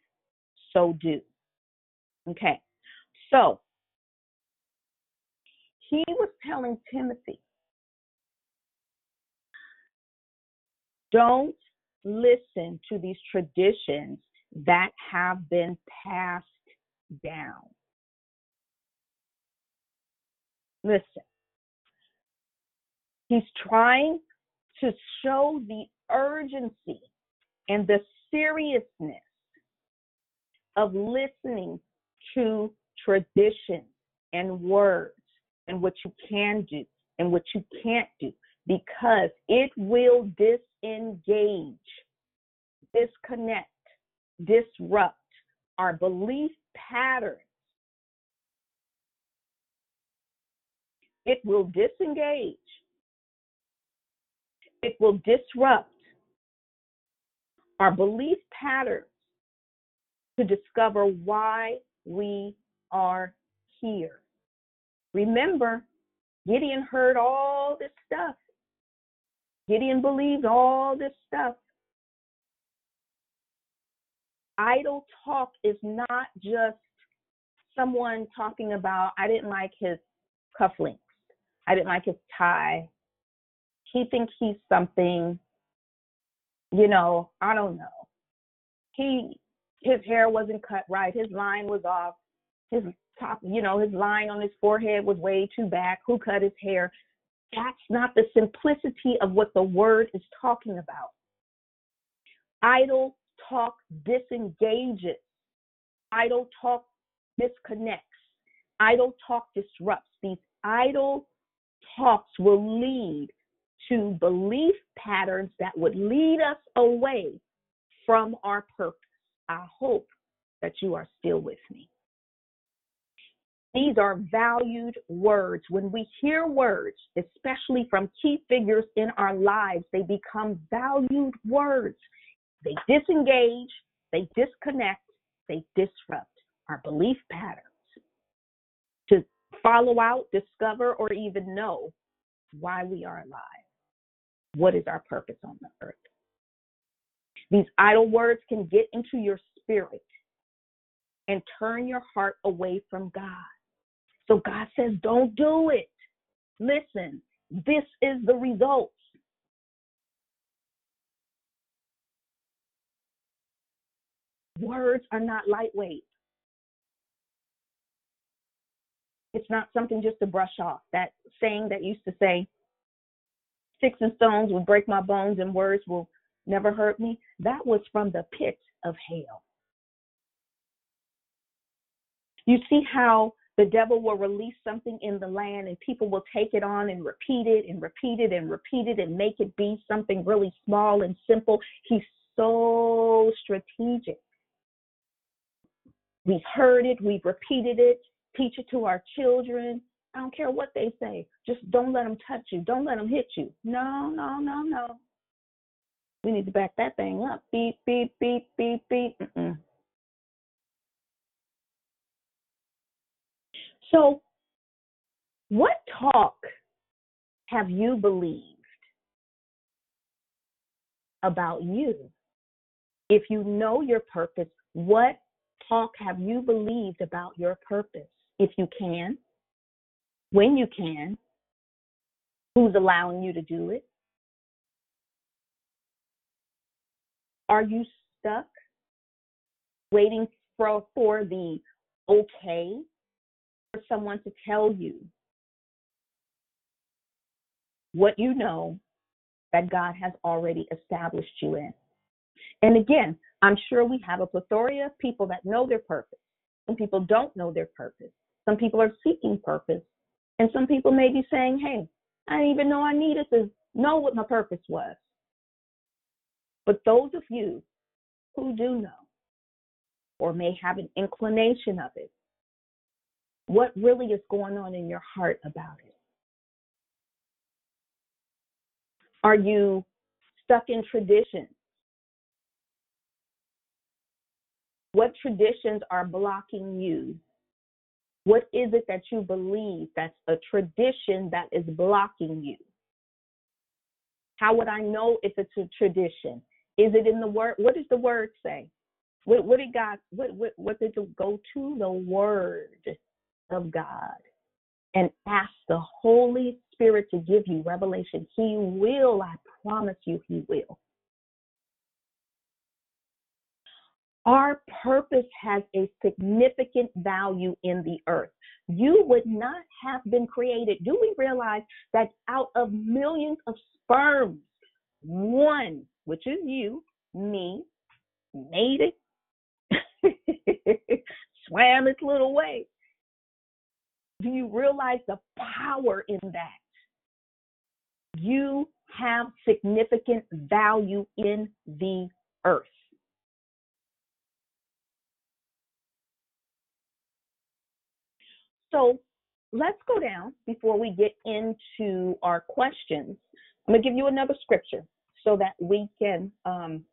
so do. Okay, so he was telling Timothy, don't listen to these traditions that have been passed down. Listen, he's trying to show the urgency and the seriousness of listening to traditions and words and what you can do and what you can't do because it will disengage, disconnect, disrupt our belief patterns. It will disengage. It will disrupt our belief patterns to discover why we are here. Remember, Gideon heard all this stuff. Gideon believed all this stuff. Idle talk is not just someone talking about, I didn't like his cufflinks. I didn't like his tie. He thinks he's something, you know, I don't know. He his hair wasn't cut right, his line was off, his top, you know, his line on his forehead was way too back. Who cut his hair? That's not the simplicity of what the word is talking about. Idle talk disengages. Idle talk disconnects. Idle talk disrupts. These idle talks will lead to belief patterns that would lead us away from our purpose. I hope that you are still with me. These are valued words. When we hear words, especially from key figures in our lives, they become valued words. They disengage, they disconnect, they disrupt our belief patterns. To follow out, discover, or even know why we are alive. What is our purpose on the earth? These idle words can get into your spirit and turn your heart away from God. So God says, don't do it. Listen, this is the result. Words are not lightweight. It's not something just to brush off. That saying that used to say, sticks and stones will break my bones and words will never hurt me, that was from the pit of hell. You see how the devil will release something in the land and people will take it on and repeat it and repeat it and repeat it and make it be something really small and simple. He's so strategic. We've heard it, we've repeated it, teach it to our children. I don't care what they say. Just don't let them touch you. Don't let them hit you. No, no, no, no. We need to back that thing up. Beep, beep, beep, beep, beep. Mm-mm. So, what talk have you believed about you? If you know your purpose, what talk have you believed about your purpose? If you can, when you can, who's allowing you to do it? Are you stuck waiting for, for the okay for someone to tell you what you know that God has already established you in? And again, I'm sure we have a plethora of people that know their purpose. Some people don't know their purpose. Some people are seeking purpose. And some people may be saying, hey, I didn't even know I needed to know what my purpose was. But those of you who do know or may have an inclination of it, what really is going on in your heart about it? Are you stuck in traditions? What traditions are blocking you? What is it that you believe that's a tradition that is blocking you? How would I know if it's a tradition? Is it in the word? What does the word say? What, what did God? What, what what did the go to the word of God and ask the Holy Spirit to give you revelation? He will. I promise you, He will. Our purpose has a significant value in the earth. You would not have been created. Do we realize that out of millions of sperms, one, which is you, me, made it, swam its little way? Do you realize the power in that? You have significant value in the earth. So let's go down before we get into our questions. I'm going to give you another scripture so that we can um,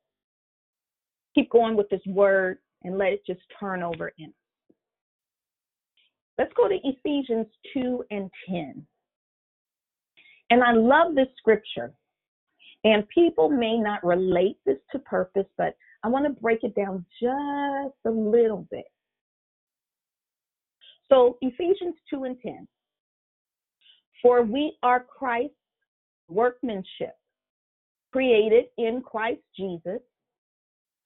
keep going with this word and let it just turn over in. Let's go to Ephesians 2 and 10. And I love this scripture. And people may not relate this to purpose, but I want to break it down just a little bit. So Ephesians 2 and 10. For we are Christ's workmanship, created in Christ Jesus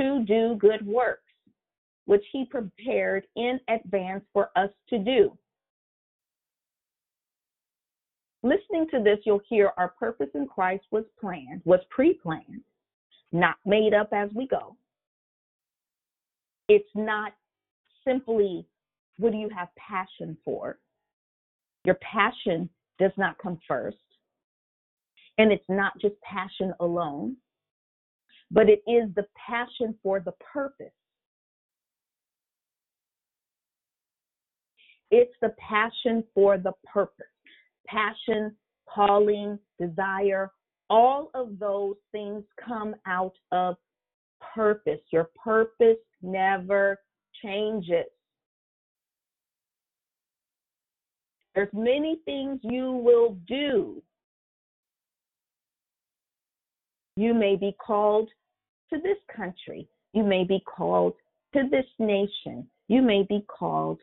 to do good works, which he prepared in advance for us to do. Listening to this, you'll hear our purpose in Christ was planned, was pre planned, not made up as we go. It's not simply what do you have passion for? Your passion does not come first. And it's not just passion alone, but it is the passion for the purpose. It's the passion for the purpose. Passion, calling, desire, all of those things come out of purpose. Your purpose never changes. There's many things you will do. You may be called to this country. You may be called to this nation. You may be called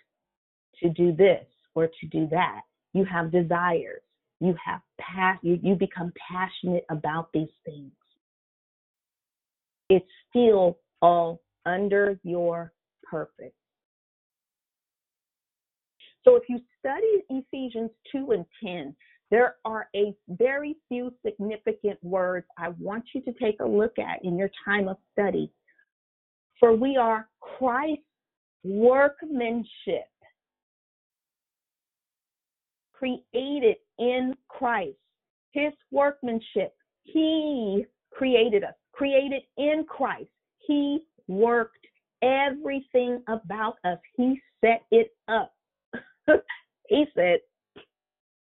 to do this or to do that. You have desires. You have past you, you become passionate about these things. It's still all under your purpose. So if you study Ephesians 2 and 10, there are a very few significant words I want you to take a look at in your time of study. For we are Christ's workmanship, created in Christ, his workmanship. He created us, created in Christ. He worked everything about us, he set it up. he said,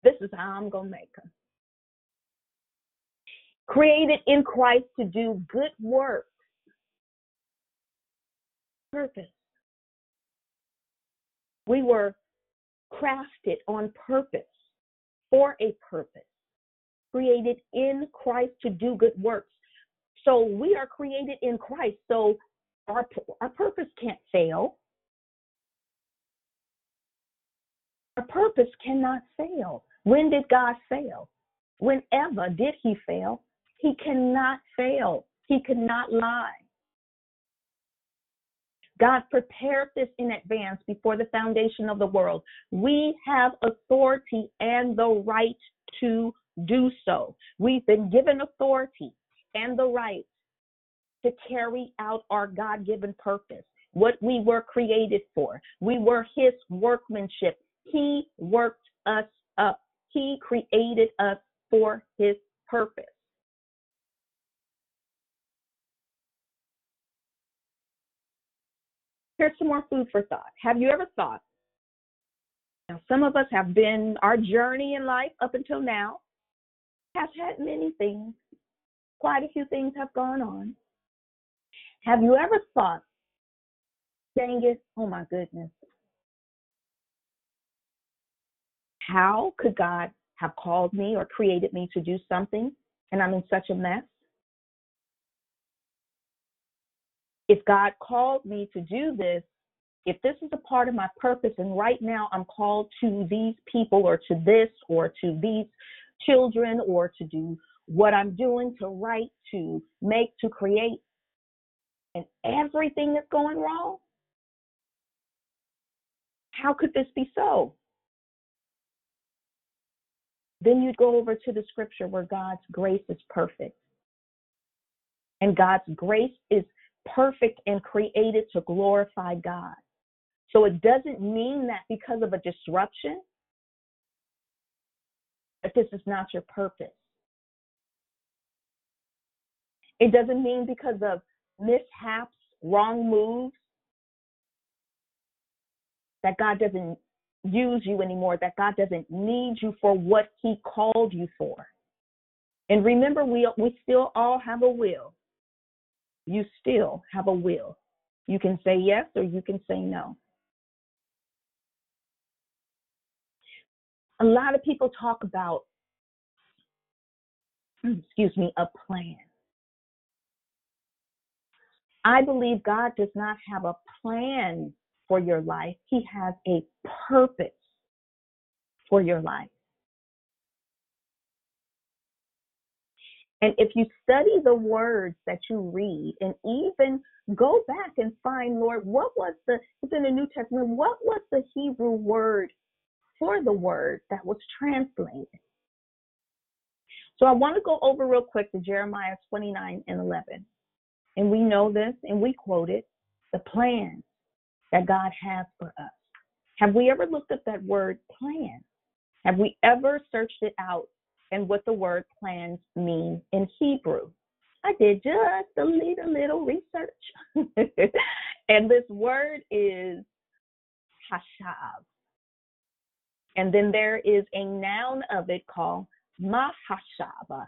This is how I'm going to make them. created in Christ to do good works. Purpose. We were crafted on purpose, for a purpose, created in Christ to do good works. So we are created in Christ. So our, our purpose can't fail. Our purpose cannot fail. When did God fail? Whenever did he fail? He cannot fail. He cannot lie. God prepared this in advance before the foundation of the world. We have authority and the right to do so. We've been given authority and the right to carry out our God given purpose, what we were created for. We were His workmanship. He worked us up, He created us for His purpose. Here's some more food for thought. Have you ever thought? Now, some of us have been, our journey in life up until now has had many things. Quite a few things have gone on. Have you ever thought, dang oh my goodness, how could God have called me or created me to do something and I'm in such a mess? if God called me to do this, if this is a part of my purpose, and right now I'm called to these people or to this or to these children or to do what I'm doing, to write, to make, to create, and everything that's going wrong, how could this be so? Then you'd go over to the scripture where God's grace is perfect. And God's grace is perfect and created to glorify God. So it doesn't mean that because of a disruption, that this is not your purpose. It doesn't mean because of mishaps, wrong moves, that God doesn't use you anymore, that God doesn't need you for what He called you for. And remember, we, we still all have a will you still have a will. You can say yes or you can say no. A lot of people talk about, hmm, excuse me, a plan. I believe God does not have a plan for your life, He has a purpose for your life. And if you study the words that you read and even go back and find, Lord, what was the, it's in the New Testament, what was the Hebrew word for the word that was translated? So I want to go over real quick to Jeremiah 29 and 11. And we know this and we quote it the plan that God has for us. Have we ever looked at that word plan? Have we ever searched it out and what the word plans mean in Hebrew. I did just a little, little research. and this word is hashav. And then there is a noun of it called mahashaba.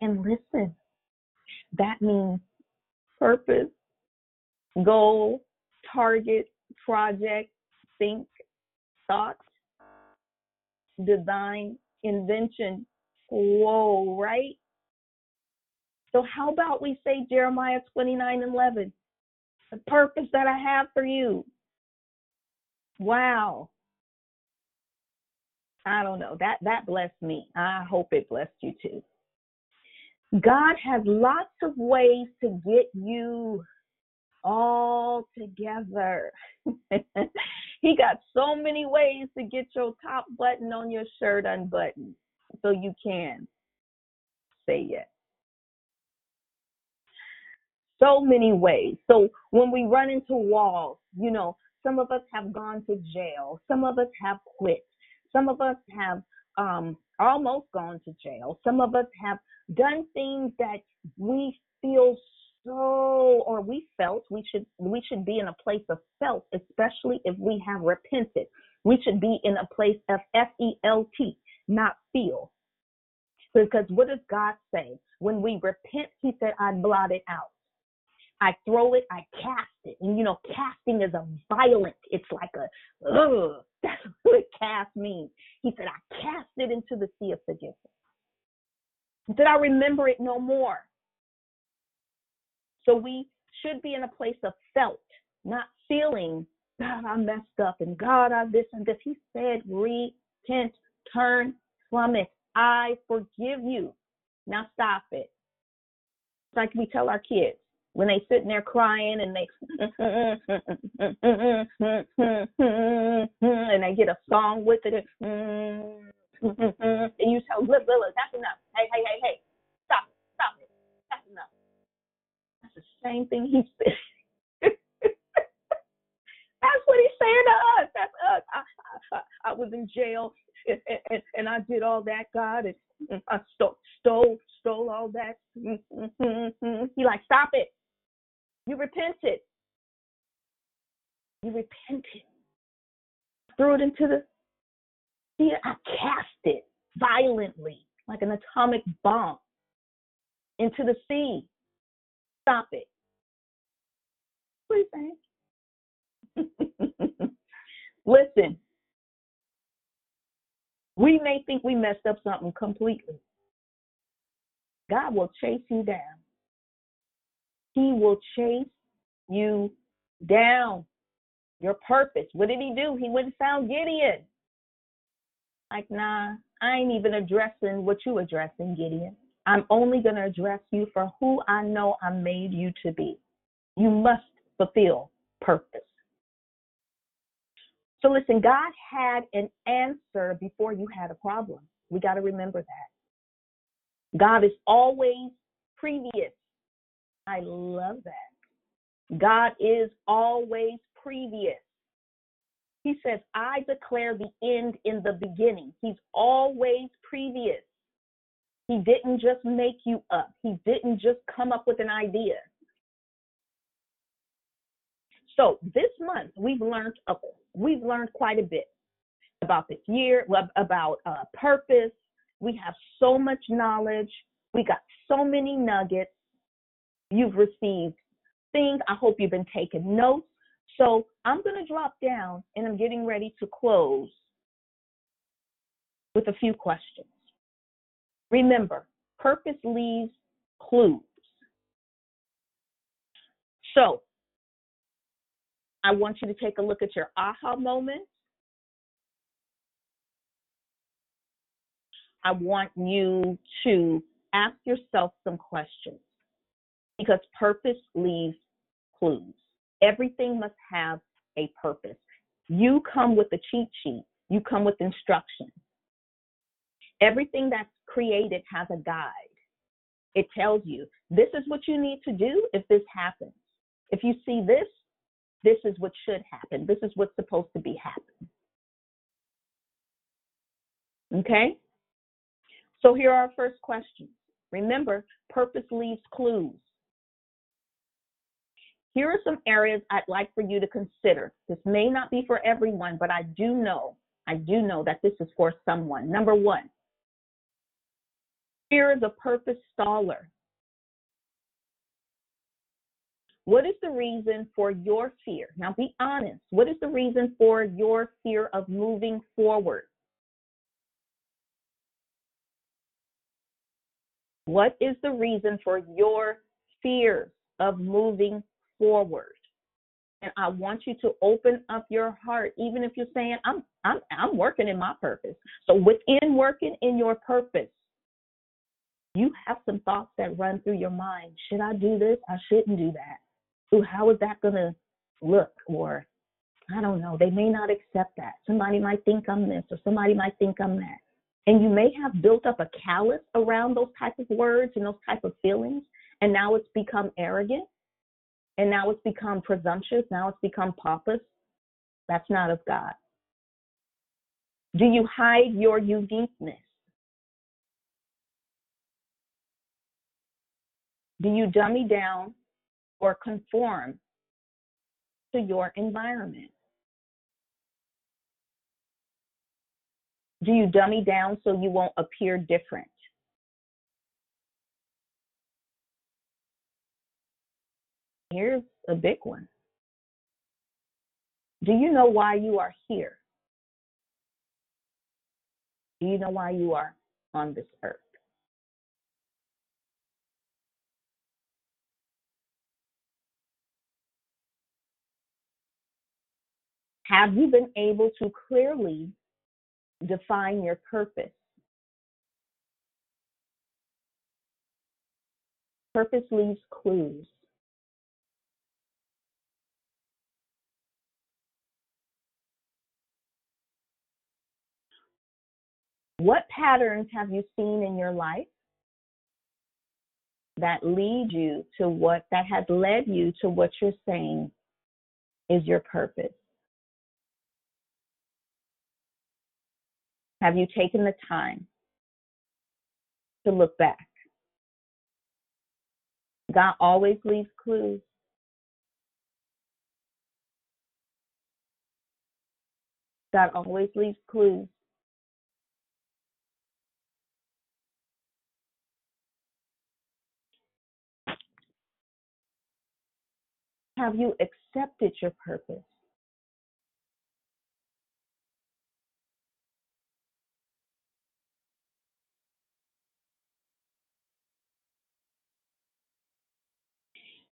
And listen, that means purpose, goal, target, project, think, thought, design, invention. Whoa, right? So, how about we say Jeremiah 29 11? The purpose that I have for you. Wow. I don't know. That that blessed me. I hope it blessed you too. God has lots of ways to get you all together. he got so many ways to get your top button on your shirt unbuttoned so you can say yes. So many ways. So when we run into walls, you know, some of us have gone to jail, some of us have quit, some of us have um, almost gone to jail, some of us have done things that we feel so or we felt we should we should be in a place of felt especially if we have repented we should be in a place of f-e-l-t not feel Because what does God say? When we repent, He said, I blot it out. I throw it, I cast it. And you know, casting is a violent, it's like a, ugh, that's what cast means. He said, I cast it into the sea of forgiveness. He said, I remember it no more. So we should be in a place of felt, not feeling, God, I messed up and God, I this and this. He said, repent, turn from it. I forgive you. Now stop it. It's like we tell our kids when they sitting there crying and they and they get a song with it and you tell look, that's enough. Hey, hey, hey, hey, the same thing he said. That's what he's saying to us. That's us. I, I, I was in jail and, and, and I did all that, God, and I stole, stole, stole all that. Mm-hmm. He like, stop it. You repented. You repented. Threw it into the sea. I cast it violently, like an atomic bomb, into the sea. Stop it. Saying? Listen, we may think we messed up something completely. God will chase you down. He will chase you down. Your purpose. What did he do? He went and found Gideon. Like, nah, I ain't even addressing what you addressing, Gideon. I'm only going to address you for who I know I made you to be. You must fulfill purpose. So listen, God had an answer before you had a problem. We got to remember that. God is always previous. I love that. God is always previous. He says, I declare the end in the beginning. He's always previous. He didn't just make you up, He didn't just come up with an idea. So this month we've learned a, we've learned quite a bit about this year, about uh, purpose. We have so much knowledge. We got so many nuggets. You've received things. I hope you've been taking notes. So I'm going to drop down and I'm getting ready to close with a few questions. Remember, purpose leaves clues. So I want you to take a look at your aha moments. I want you to ask yourself some questions because purpose leaves clues. Everything must have a purpose. You come with a cheat sheet, you come with instructions. Everything that's created has a guide. It tells you this is what you need to do if this happens. If you see this, this is what should happen. This is what's supposed to be happening. Okay? So here are our first questions. Remember, purpose leaves clues. Here are some areas I'd like for you to consider. This may not be for everyone, but I do know, I do know that this is for someone. Number one, fear is a purpose staller. What is the reason for your fear? Now be honest. What is the reason for your fear of moving forward? What is the reason for your fear of moving forward? And I want you to open up your heart, even if you're saying, I'm I'm I'm working in my purpose. So within working in your purpose, you have some thoughts that run through your mind. Should I do this? I shouldn't do that ooh, how is that going to look? Or I don't know, they may not accept that. Somebody might think I'm this or somebody might think I'm that. And you may have built up a callus around those type of words and those type of feelings. And now it's become arrogant. And now it's become presumptuous. Now it's become pompous. That's not of God. Do you hide your uniqueness? Do you dummy down or conform to your environment? Do you dummy down so you won't appear different? Here's a big one. Do you know why you are here? Do you know why you are on this earth? Have you been able to clearly define your purpose? Purpose leaves clues. What patterns have you seen in your life that lead you to what that has led you to what you're saying is your purpose? Have you taken the time to look back? God always leaves clues. God always leaves clues. Have you accepted your purpose?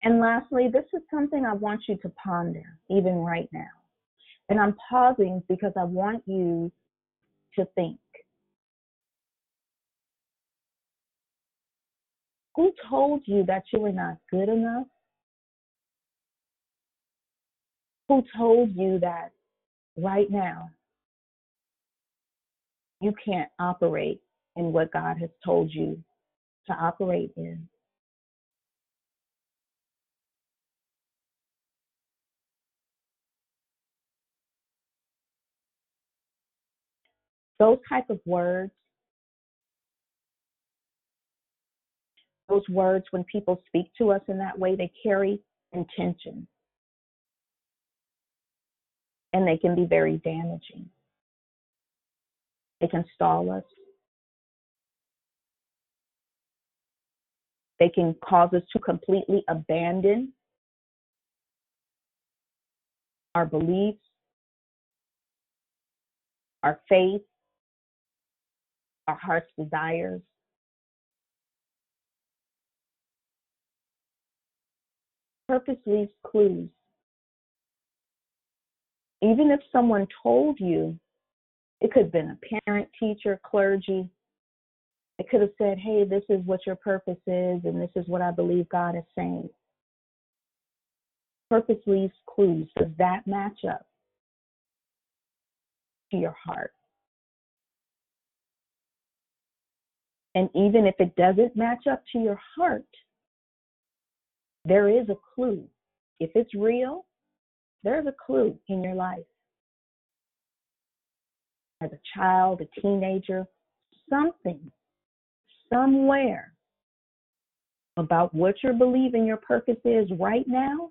And lastly, this is something I want you to ponder even right now. And I'm pausing because I want you to think. Who told you that you were not good enough? Who told you that right now you can't operate in what God has told you to operate in? Those type of words, those words, when people speak to us in that way, they carry intention. And they can be very damaging. They can stall us. They can cause us to completely abandon our beliefs, our faith, our heart's desires. Purpose leaves clues. Even if someone told you, it could have been a parent, teacher, clergy, it could have said, hey, this is what your purpose is, and this is what I believe God is saying. Purpose leaves clues. Does that match up to your heart? And even if it doesn't match up to your heart, there is a clue. If it's real, there's a clue in your life. As a child, a teenager, something, somewhere about what you're believing your purpose is right now,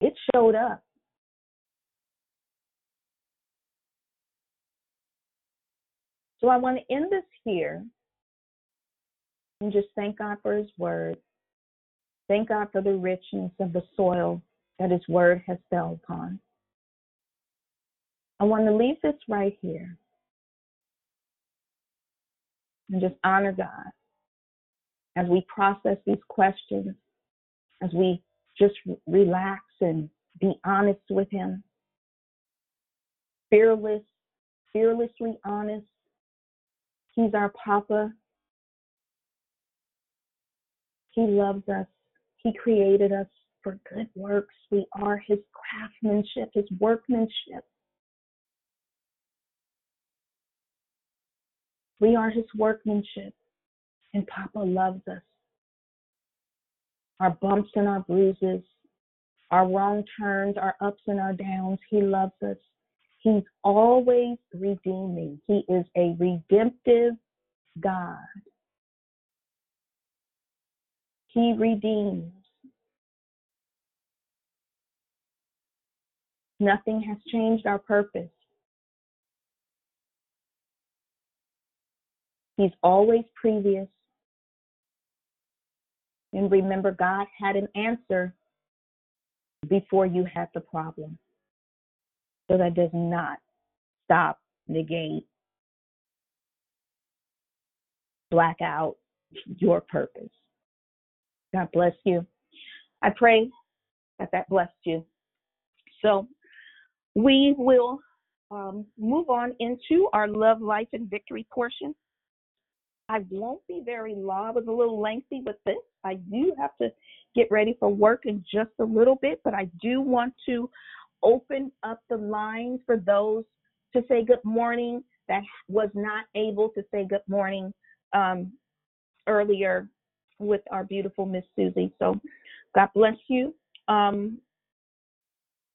it showed up. So I want to end this here and just thank God for His word. Thank God for the richness of the soil that His word has fell upon. I want to leave this right here and just honor God as we process these questions, as we just relax and be honest with Him. Fearless, fearlessly honest. He's our Papa. He loves us. He created us for good works. We are His craftsmanship, His workmanship. We are His workmanship, and Papa loves us. Our bumps and our bruises, our wrong turns, our ups and our downs, He loves us. He's always redeeming. He is a redemptive God. He redeems. Nothing has changed our purpose. He's always previous. And remember, God had an answer before you had the problem. So that does not stop, negate, black out your purpose. God bless you. I pray that that blessed you. So we will um, move on into our love, life, and victory portion. I won't be very long. I was a little lengthy with this. I do have to get ready for work in just a little bit, but I do want to open up the lines for those to say good morning that was not able to say good morning um, earlier with our beautiful Miss Susie. So God bless you. Um,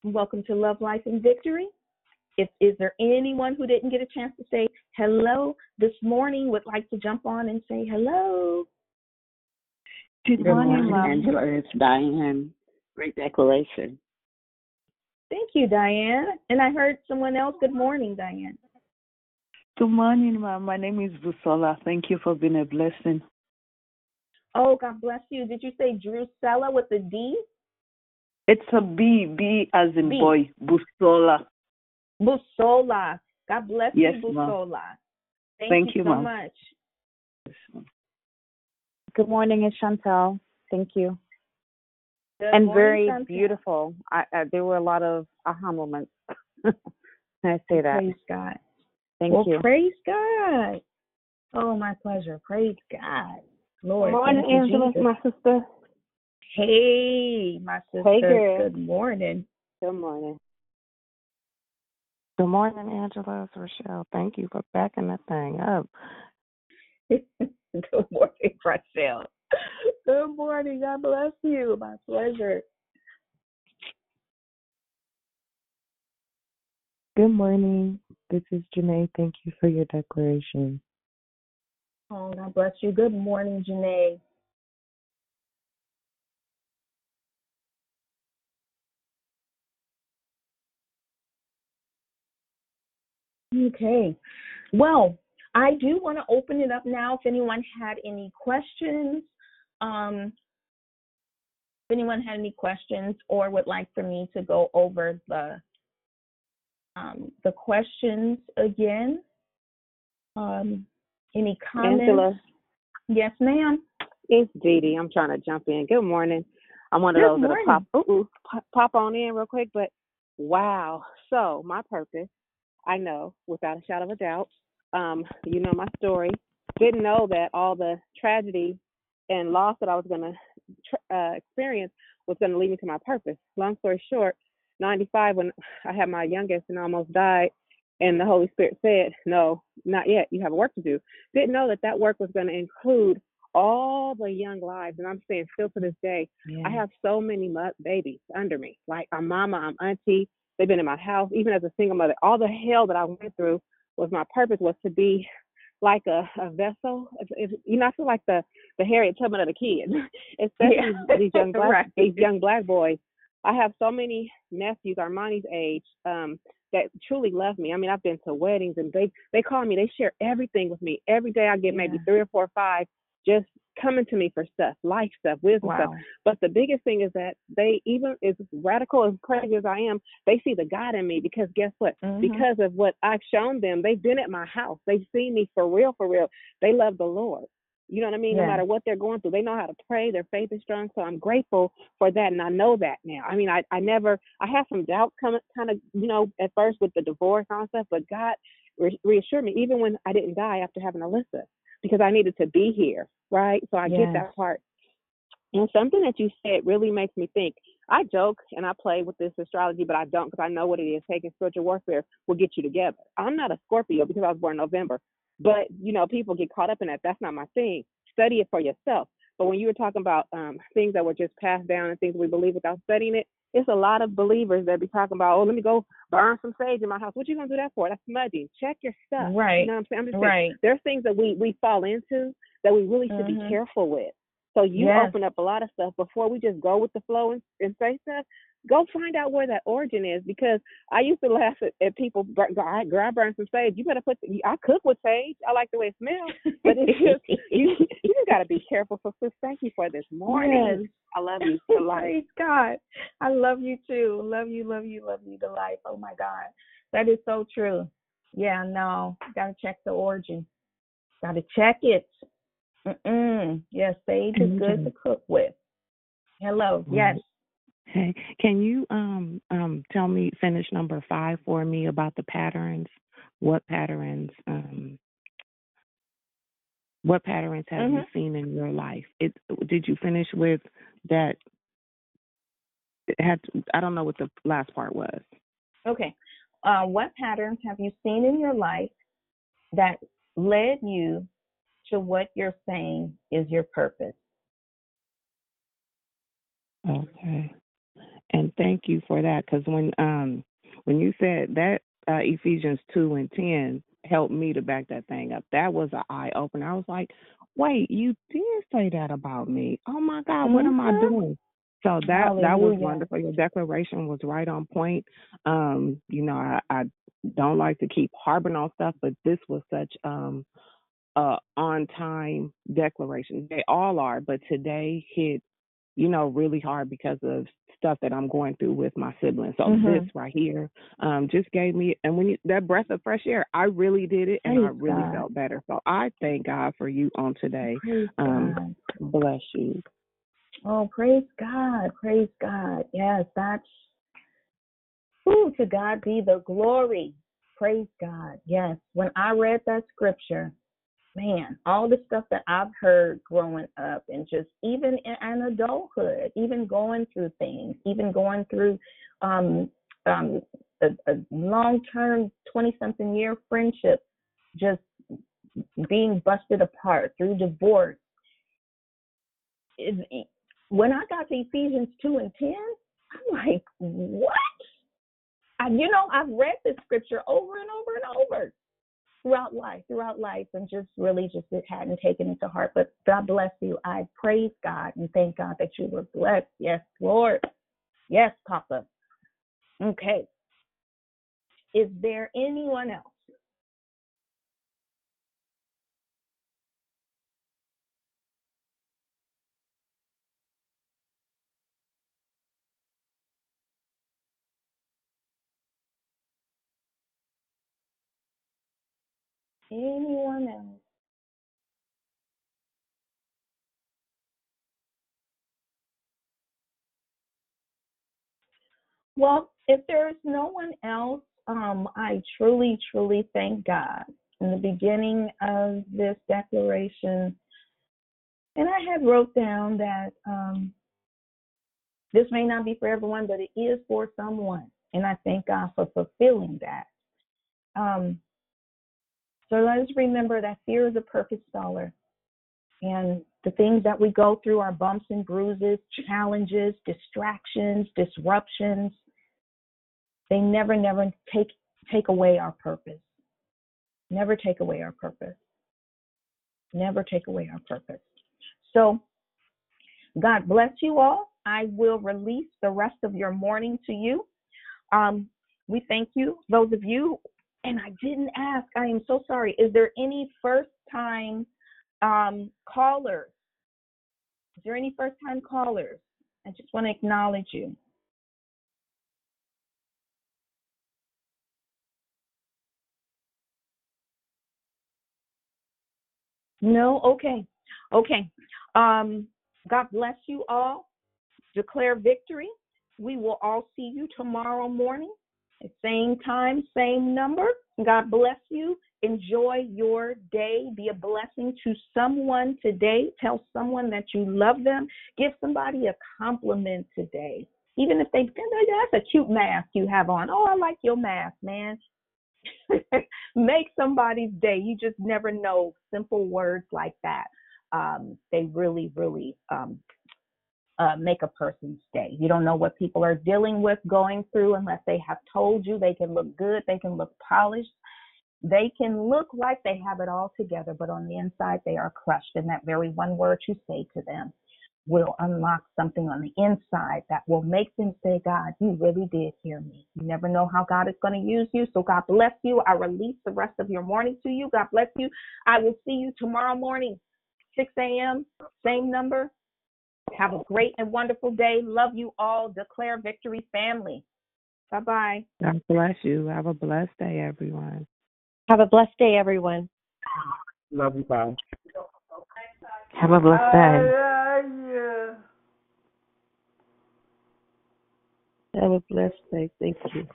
welcome to Love, Life, and Victory. If is there anyone who didn't get a chance to say hello this morning would like to jump on and say hello? Good, Good morning, morning Angela. It's Diane. Great declaration. Thank you, Diane. And I heard someone else. Good morning, Diane. Good morning, ma'am. My name is Busola. Thank you for being a blessing. Oh, God bless you. Did you say Drusella with a D? It's a B, B as in B. boy, Busola. Busola. God bless yes, you, Busola. Thank, Thank, you, you so ma'am. much. Good morning, it's Chantel. Thank you. Good and very beautiful. I, I, there were a lot of aha moments. I say that. Praise God. Thank well, you. praise God. Oh, my pleasure. Praise God. Lord. Good morning, Angela, my sister. Hey, my sister. Hey. Good morning. Good morning. Good morning, Angela. It's Rochelle. Thank you for backing that thing up. Good morning, Rochelle. Good morning. God bless you. My pleasure. Good morning. This is Janae. Thank you for your declaration. Oh, God bless you. Good morning, Janae. Okay. Well, I do want to open it up now if anyone had any questions. Um, if anyone had any questions or would like for me to go over the um, the questions again. Um, any comments? Angela. Yes, ma'am. It's Dee Dee. I'm trying to jump in. Good morning. I'm one of Good those morning. that pop, ooh, ooh, pop, pop on in real quick. But wow. So my purpose, I know without a shadow of a doubt. Um, you know my story. Didn't know that all the tragedy and loss that I was going to tr- uh, experience was going to lead me to my purpose. Long story short, 95 when I had my youngest and almost died, and the Holy Spirit said, "No, not yet. You have work to do." Didn't know that that work was going to include all the young lives, and I'm saying still to this day, Yeah. I have so many mo- babies under me. Like I'm mama, I'm auntie. They've been in my house, even as a single mother. All the hell that I went through was my purpose was to be like a, a vessel. You know, I feel like the the Harriet Tubman of the kids, especially Yeah. these young black Right. these young black boys. I have so many nephews, Armani's age, um, that truly love me. I mean, I've been to weddings and they they call me, they share everything with me. Every day I get maybe Yeah. three or four or five just coming to me for stuff, life stuff, wisdom Wow. stuff. But the biggest thing is that they even as radical as crazy as I am, they see the God in me because guess what? Mhm. Because of what I've shown them, they've been at my house. They've seen me for real, for real. They love the Lord. You know what I mean? No matter what they're going through, they know how to pray. Their faith is strong. So I'm grateful for that, and I know that now. I mean, I I never I had some doubt coming, kind of you know at first with the divorce and all stuff, but God re- reassured me even when I didn't die after having Alyssa because I needed to be here, right? So I get that part. And something that you said really makes me think. I joke and I play with this astrology, but I don't because I know what it is. Taking spiritual warfare will get you together. I'm not a Scorpio because I was born in November, but you know people get caught up in that. That's not my thing. Study it for yourself. But when you were talking about um, things that were just passed down and things we believe without studying it, it's a lot of believers that be talking about, oh, let me go burn some sage in my house. What you gonna do that for? That's smudging. Check your stuff. Right. You know what I'm saying? I'm just saying, Right. there's things that we we fall into that we really should Mhm. be careful with. So you Yes. open up a lot of stuff before we just go with the flow and, and say stuff. Go find out where that origin is because I used to laugh at, at people. I, I burn some sage. You better put. The, I cook with sage. I like the way it smells, but it's just you. You just got to be careful. So, sis, thank you for this morning. Yes. I love you to life. Praise God. I love you too. Love you, love you, love you to life. Oh my God. That is so true. Yeah, no. Gotta check the origin. Gotta check it. Mm-mm. Yes, sage is good mm-hmm. to cook with. Hello. Yes. Hey, can you um um tell me finish number five for me about the patterns? What patterns um what patterns have you Mhm. seen in your life? It did you finish with that? It had I don't know what the last part was. Okay. Uh, what patterns have you seen in your life that led you to what you're saying is your purpose? Okay. And thank you for that because when um when you said that uh, Ephesians two and ten helped me to back that thing up. That was an eye opener. I was like, wait, you did say that about me. Oh my God, what am I Mhm. doing? So that that was wonderful. Your declaration was right on point. Um, you know, I, I don't like to keep harping on stuff, but this was such um uh on time declaration. They all are, but today hit you know, really hard because of stuff that I'm going through with my siblings. So Mhm. this right here, um, just gave me and when you that breath of fresh air, I really did it and I really God. felt better. So I thank God for you on today. Praise Um God. bless you. Oh, praise God. Praise God. Yes, that's Ooh, to God be the glory. Praise God. Yes. When I read that scripture, man, all the stuff that I've heard growing up and just even in, in adulthood, even going through things, even going through um um a, a long term twenty something year friendship, just being busted apart through divorce. Is when I got to Ephesians two and ten, I'm like, what? I, you know, I've read this scripture over and over and over throughout life, throughout life, and just really just it hadn't taken it to heart. But God bless you. I praise God and thank God that you were blessed. Yes, Lord. Yes, Papa. Okay. Is there anyone else? Anyone else? Well, if there is no one else, um, I truly, truly thank God. In the beginning of this declaration, and I had wrote down that um, this may not be for everyone, but it is for someone, and I thank God for fulfilling that. Um, so let's remember that fear is a perfect staller, and the things that we go through are bumps and bruises, challenges, distractions, disruptions. They never, never take take away our purpose. Never take away our purpose. Never take away our purpose. So, God bless you all. I will release the rest of your morning to you. Um, we thank you, those of you. And I didn't ask. I am so sorry. Is there any first time um, callers? Is there any first time callers? I just want to acknowledge you. No? Okay. Okay. Um, God bless you all. Declare victory. We will all see you tomorrow morning. Same time, same number. God bless you. Enjoy your day. Be a blessing to someone today. Tell someone that you love them. Give somebody a compliment today. Even if they that's a cute mask you have on. Oh, I like your mask, man. make somebody's day. You just never know. Simple words like that, um, they really, really um, uh, make a person's day. You don't know what people are dealing with, going through, unless they have told you. They can look good, they can look polished, they can look like they have it all together, but on the inside, they are crushed And that very one word you say to them. will unlock something on the inside that will make them say, God, you really did hear me. You never know how God is going to use you. So God bless you. I release the rest of your morning to you. God bless you. I will see you tomorrow morning, 6 a.m., same number. Have a great and wonderful day. Love you all. Declare victory, family. Bye bye. God bless you. Have a blessed day, everyone. Have a blessed day, everyone. Love you, bye. Have a blessed day. I love you. Have a blessed day. Thank you.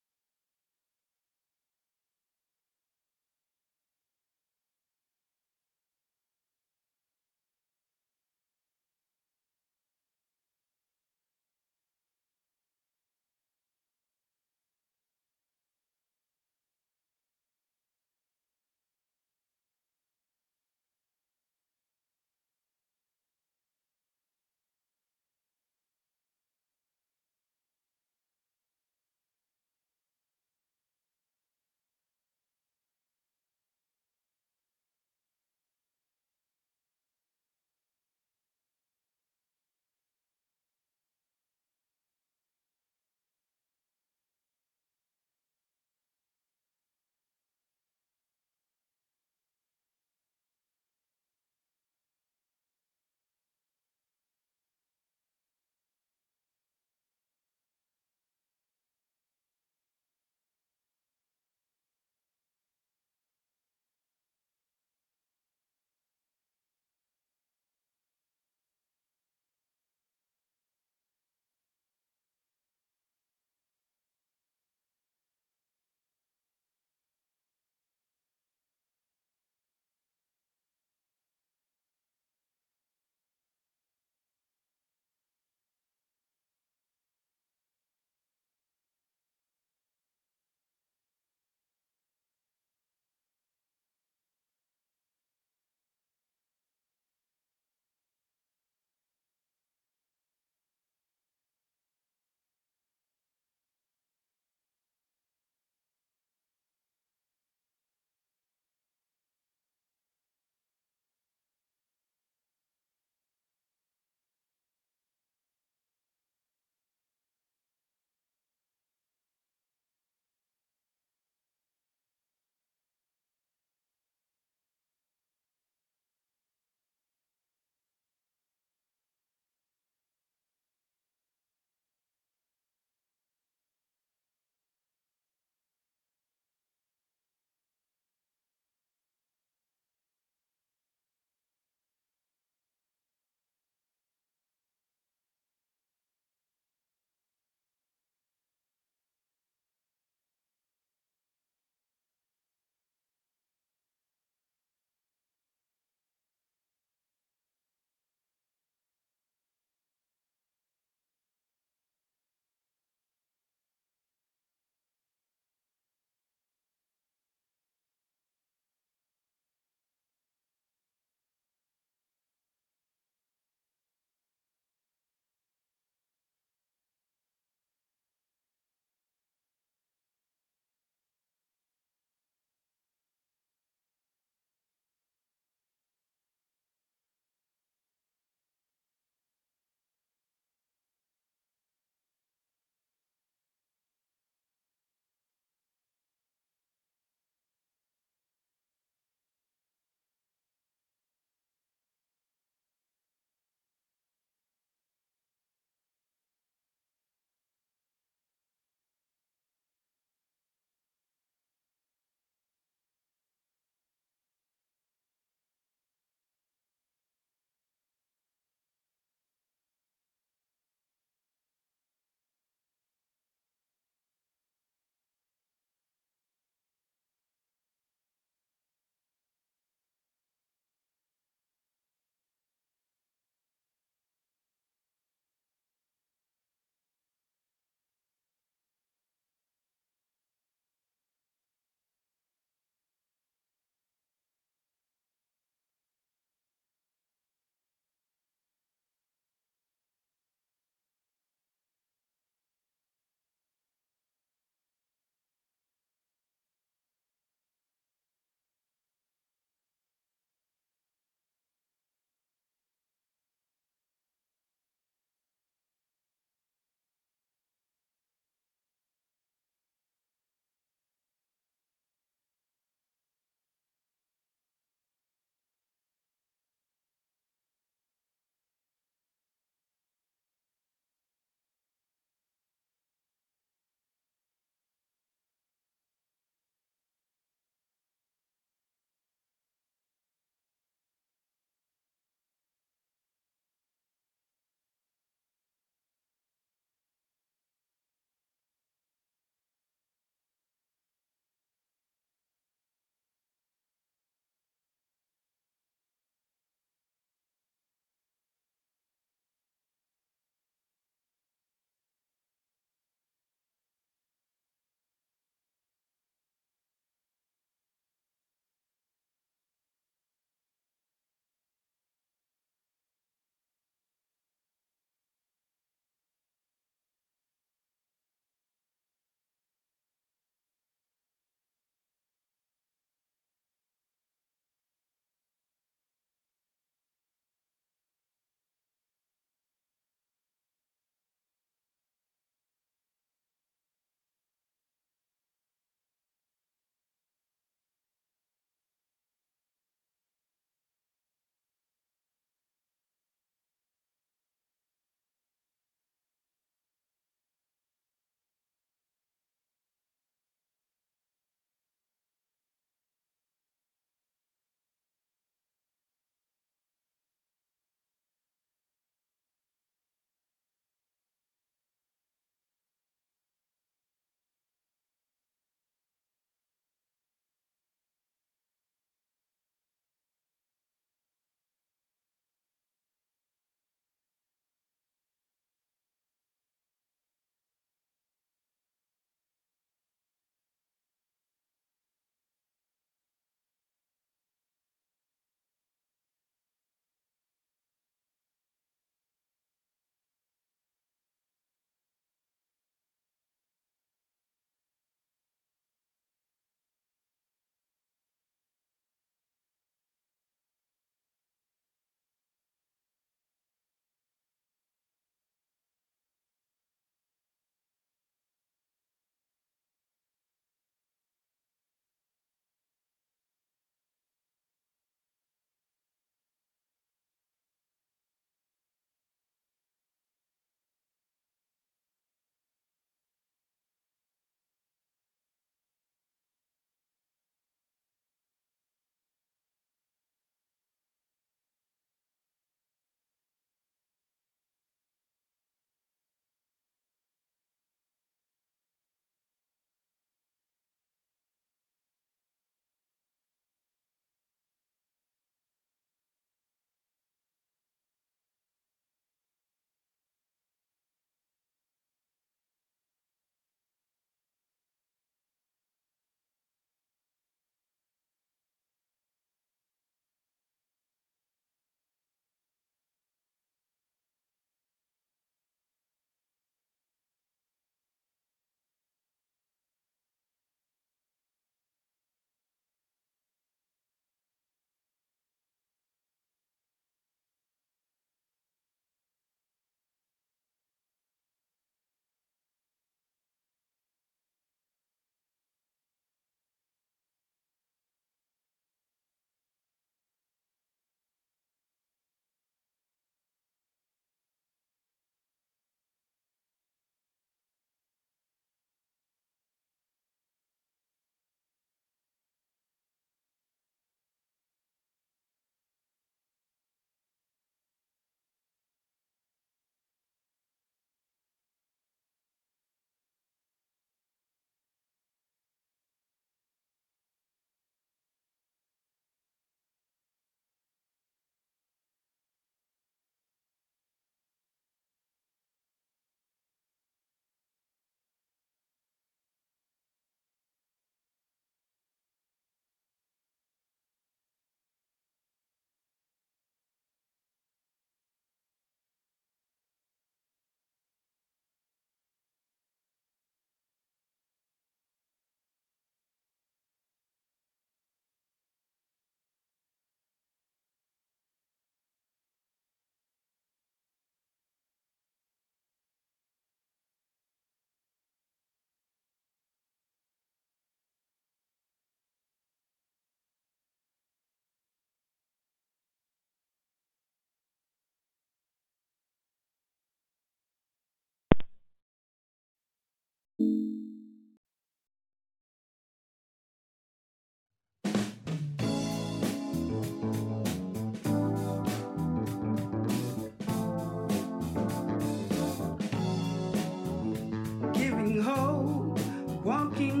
looking